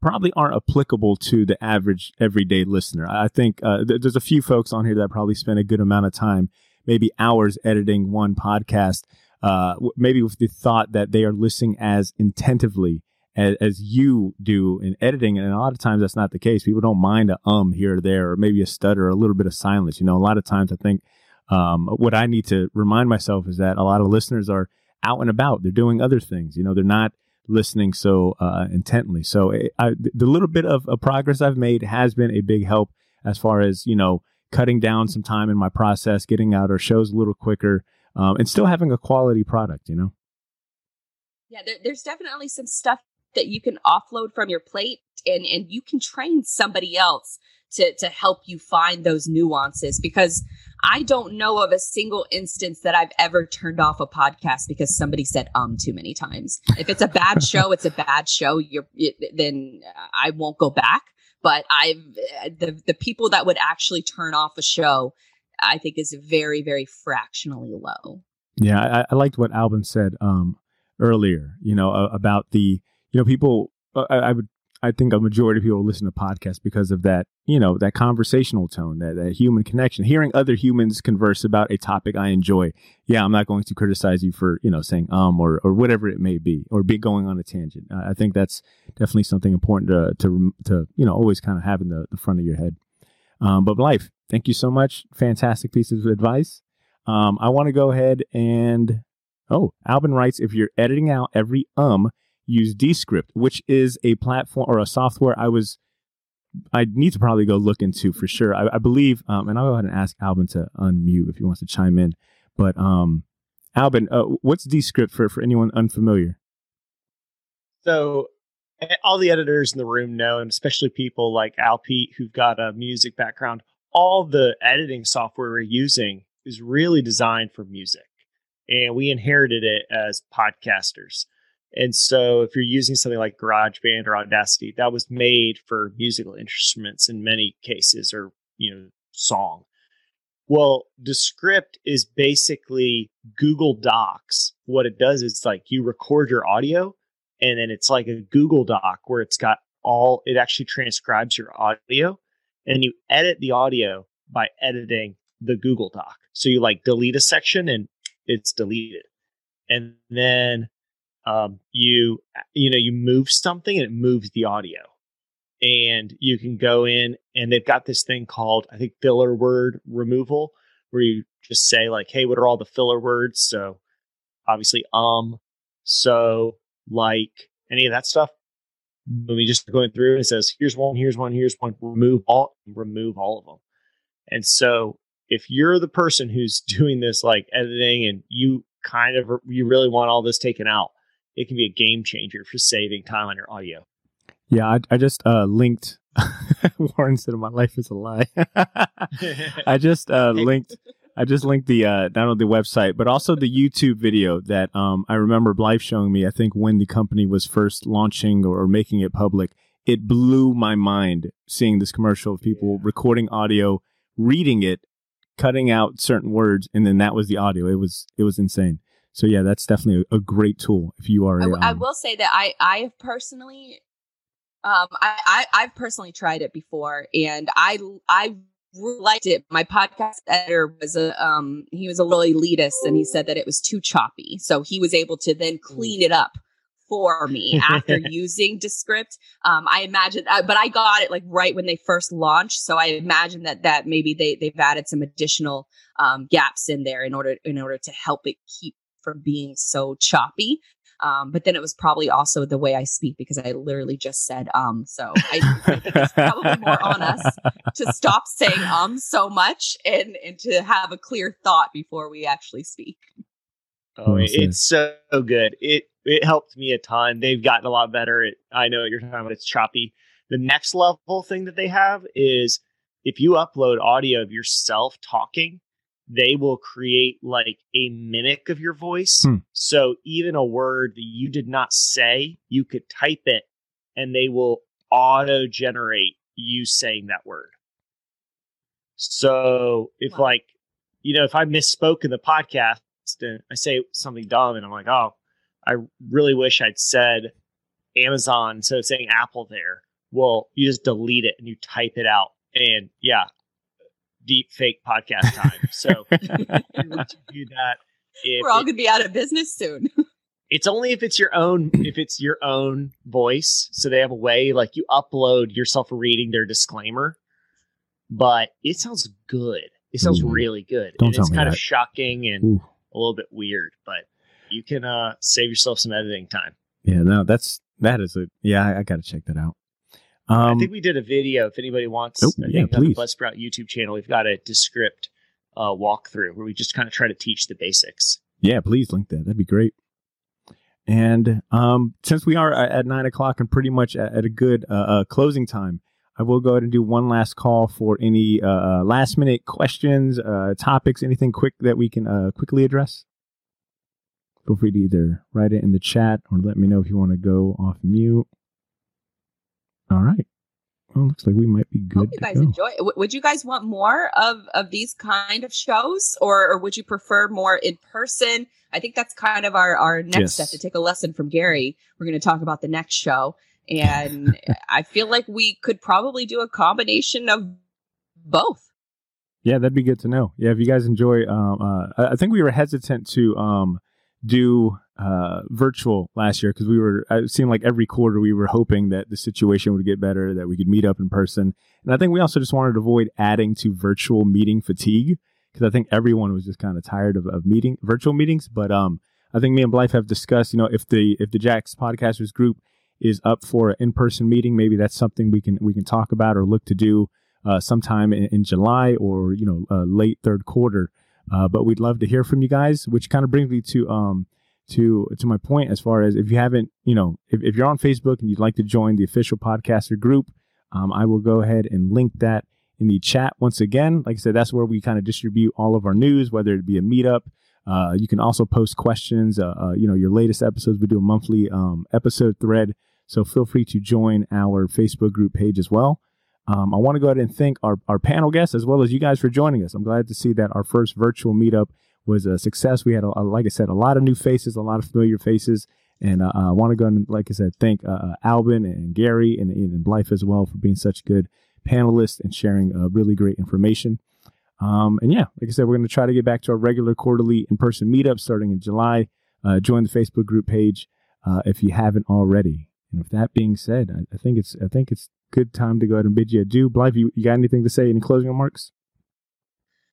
probably aren't applicable to the average everyday listener. I think uh, th- there's a few folks on here that probably spend a good amount of time, maybe hours editing one podcast, uh, maybe with the thought that they are listening as intentively as, as you do in editing. And a lot of times that's not the case. People don't mind a um here or there, or maybe a stutter, or a little bit of silence. You know, a lot of times I think um, what I need to remind myself is that a lot of listeners are out and about. They're doing other things. You know, they're not listening so uh, intently. So it, I, the little bit of, of progress I've made has been a big help as far as you know cutting down some time in my process, getting out our shows a little quicker, um, and still having a quality product. You know. Yeah, there, there's definitely some stuff that you can offload from your plate, and and you can train somebody else to to help you find those nuances because I don't know of a single instance that I've ever turned off a podcast because somebody said um too many times. If it's a bad show, it's a bad show. You're it, then I won't go back. But I've the the people that would actually turn off a show, I think is very very fractionally low. Yeah, I, I liked what Alban said um, earlier. You know uh, about the you know people. Uh, I, I would I think a majority of people listen to podcasts because of that, you know, that conversational tone, that, that human connection, hearing other humans converse about a topic I enjoy. Yeah, I'm not going to criticize you for, you know, saying um or, or whatever it may be or be going on a tangent. I think that's definitely something important to, to, to you know, always kind of have in the, the front of your head. Um, but Blythe, thank you so much. Fantastic pieces of advice. Um, I want to go ahead and, oh, Alban writes, if you're editing out every um, use Descript, which is a platform or a software I was I need to probably go look into for sure. I, I believe, um, and I'll go ahead and ask Alban to unmute if he wants to chime in. But um, Alban, uh, what's Descript for for anyone unfamiliar? So all the editors in the room know, and especially people like Al Pete who've got a music background. All the editing software we're using is really designed for music, and we inherited it as podcasters. And so if you're using something like GarageBand or Audacity, that was made for musical instruments in many cases or, you know, song. Well, Descript is basically Google Docs. What it does is like you record your audio and then it's like a Google Doc where it's got all it actually transcribes your audio and you edit the audio by editing the Google Doc. So you like delete a section and it's deleted. And then um, you you know you move something and it moves the audio. And you can go in and they've got this thing called i think filler word removal where you just say like hey what are all the filler words? So obviously um so like any of that stuff. When we just going through it says here's one here's one here's one remove all remove all of them and so if you're the person who's doing this like editing and you kind of you really want all this taken out it can be a game changer for saving time on your audio. Yeah, I, I just uh, linked. Warren said, "My life is a lie." I just uh, linked. I just linked the uh, not only the website but also the YouTube video that um, I remember Blythe showing me. I think when the company was first launching or, or making it public, it blew my mind seeing this commercial of people recording audio, reading it, cutting out certain words, and then that was the audio. It was it was insane. So yeah, that's definitely a, a great tool if you are. I, um, I will say that I I personally, um, I, I I've personally tried it before, and I I liked it. My podcast editor was a um he was a little elitist, and he said that it was too choppy, so he was able to then clean it up for me after using Descript. Um, I imagine, uh, but I got it like right when they first launched, so I imagine that that maybe they they've added some additional um, gaps in there in order in order to help it keep from being so choppy. Um, but then it was probably also the way I speak because I literally just said um. So I, I think it's probably more on us to stop saying um so much and and to have a clear thought before we actually speak. Oh, it's so good. It it helped me a ton. They've gotten a lot better. It, I know you're talking about it's choppy. The next level thing that they have is if you upload audio of yourself talking, they will create like a mimic of your voice. Hmm. So even a word that you did not say, you could type it and they will auto generate you saying that word. So if wow. like, you know, if I misspoke in the podcast and I say something dumb and I'm like, oh, I really wish I'd said Amazon instead of saying Apple there. Well, you just delete it and you type it out. And yeah, deep fake podcast time. So do that. We're all gonna be out of business soon. It's only if it's your own if it's your own voice. So they have a way like you upload yourself reading their disclaimer. But it sounds good. It sounds Ooh. really good. Don't and tell it's me kind that. of shocking and Ooh. a little bit weird, but you can uh save yourself some editing time. Yeah, no, that's that is a yeah. I, I got to check that out. Um, I think we did a video. If anybody wants, Oh, yeah, think on the please. Buzzsprout YouTube channel, we've got a Descript uh, walkthrough where we just kind of try to teach the basics. Yeah, please link that. That'd be great. And um, since we are at nine o'clock and pretty much at, at a good uh, uh, closing time, I will go ahead and do one last call for any uh, uh, last minute questions, uh, topics, anything quick that we can uh, quickly address. Feel free to either write it in the chat or let me know if you want to go off mute. All right. Well, looks like we might be good. Hope you guys go. enjoy. it. W- would you guys want more of of these kind of shows, or, or would you prefer more in person? I think that's kind of our our next Yes. step to take a lesson from Gary. We're going to talk about the next show, and I feel like we could probably do a combination of both. Yeah, that'd be good to know. Yeah, if you guys enjoy, um, uh, I I think we were hesitant to um, do uh, virtual last year because we were. It seemed like every quarter we were hoping that the situation would get better, that we could meet up in person, and I think we also just wanted to avoid adding to virtual meeting fatigue because I think everyone was just kind of tired of, of meeting virtual meetings. But um, I think me and Blythe have discussed, you know, if the if the Jax Podcasters group is up for an in person meeting, maybe that's something we can we can talk about or look to do uh, sometime in, in July or you know uh, late third quarter. Uh, but we'd love to hear from you guys, which kind of brings me to um to to my point as far as if you haven't you know if, if you're on Facebook and you'd like to join the official podcaster group, um, I will go ahead and link that in the chat once again. Like I said, that's where we kind of distribute all of our news, whether it be a meetup. Uh, you can also post questions. Uh, uh, you know your latest episodes. We do a monthly um, episode thread, so feel free to join our Facebook group page as well. Um, I want to go ahead and thank our, our panel guests as well as you guys for joining us. I'm glad to see that our first virtual meetup was a success. We had, a, a- like I said, a lot of new faces, a lot of familiar faces. And uh, I want to go and, like I said, thank uh, uh, Alban and Gary and, and Blythe as well for being such good panelists and sharing uh, really great information. Um, and yeah, like I said, we're going to try to get back to our regular quarterly in person meetup starting in July. Uh, join the Facebook group page uh, if you haven't already. And with that being said, I, I think it's I think it's good time to go ahead and bid you adieu. Blythe, you, you got anything to say? Any closing remarks?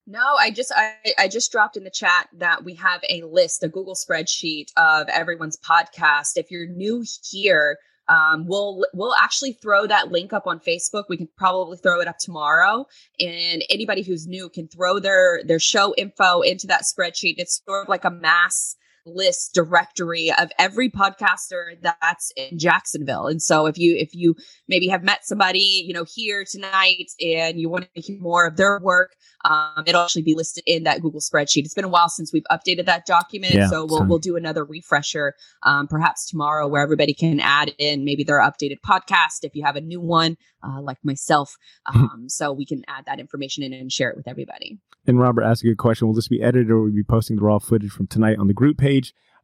No, I just I, I just dropped in the chat that we have a list, a Google spreadsheet of everyone's podcast. If you're new here, um, we'll we'll actually throw that link up on Facebook. We can probably throw it up tomorrow, and anybody who's new can throw their their show info into that spreadsheet. It's sort of like a mass list directory of every podcaster that's in Jacksonville. And so if you if you maybe have met somebody, you know, here tonight and you want to hear more of their work, um, it'll actually be listed in that Google spreadsheet. It's been a while since we've updated that document, Yeah, so we'll we'll do another refresher, um, perhaps tomorrow, where everybody can add in maybe their updated podcast if you have a new one, uh, like myself. Um, so we can add that information in and share it with everybody. And Robert asked a good question. Will this be edited or will we be posting the raw footage from tonight on the group page?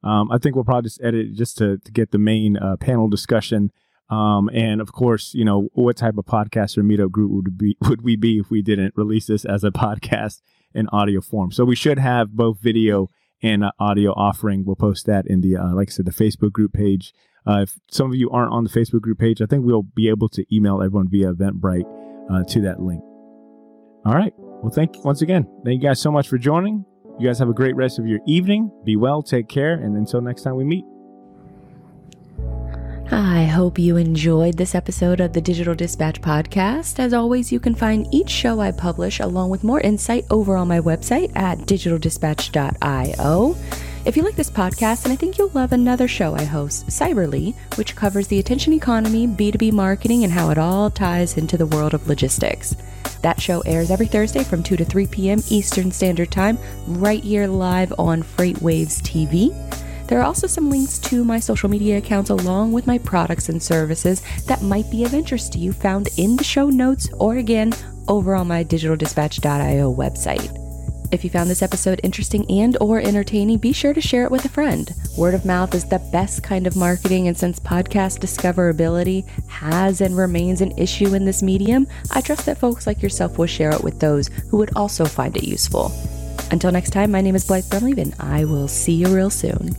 Um, I think we'll probably just edit it just to, to get the main uh, panel discussion. Um, and of course, you know, what type of podcast or meetup group would be would we be if we didn't release this as a podcast in audio form? So we should have both video and uh, audio offering. We'll post that in the uh, like I said, the Facebook group page. Uh, if some of you aren't on the Facebook group page, I think we'll be able to email everyone via Eventbrite uh, to that link. All right. Well, thank you once again. Thank you guys so much for joining. You guys have a great rest of your evening. Be well, take care, and until next time we meet. I hope you enjoyed this episode of the Digital Dispatch podcast. As always, you can find each show I publish along with more insight over on my website at digitaldispatch.io. If you like this podcast, and I think you'll love another show I host, Cyberly, which covers the attention economy, B2B marketing, and how it all ties into the world of logistics. That show airs every Thursday from 2 to 3 p.m. Eastern Standard Time, right here live on FreightWaves TV. There are also some links to my social media accounts along with my products and services that might be of interest to you found in the show notes or again over on my digitaldispatch.io website. If you found this episode interesting and or entertaining, be sure to share it with a friend. Word of mouth is the best kind of marketing and since podcast discoverability has and remains an issue in this medium, I trust that folks like yourself will share it with those who would also find it useful. Until next time, my name is Blythe Brumleve and I will see you real soon.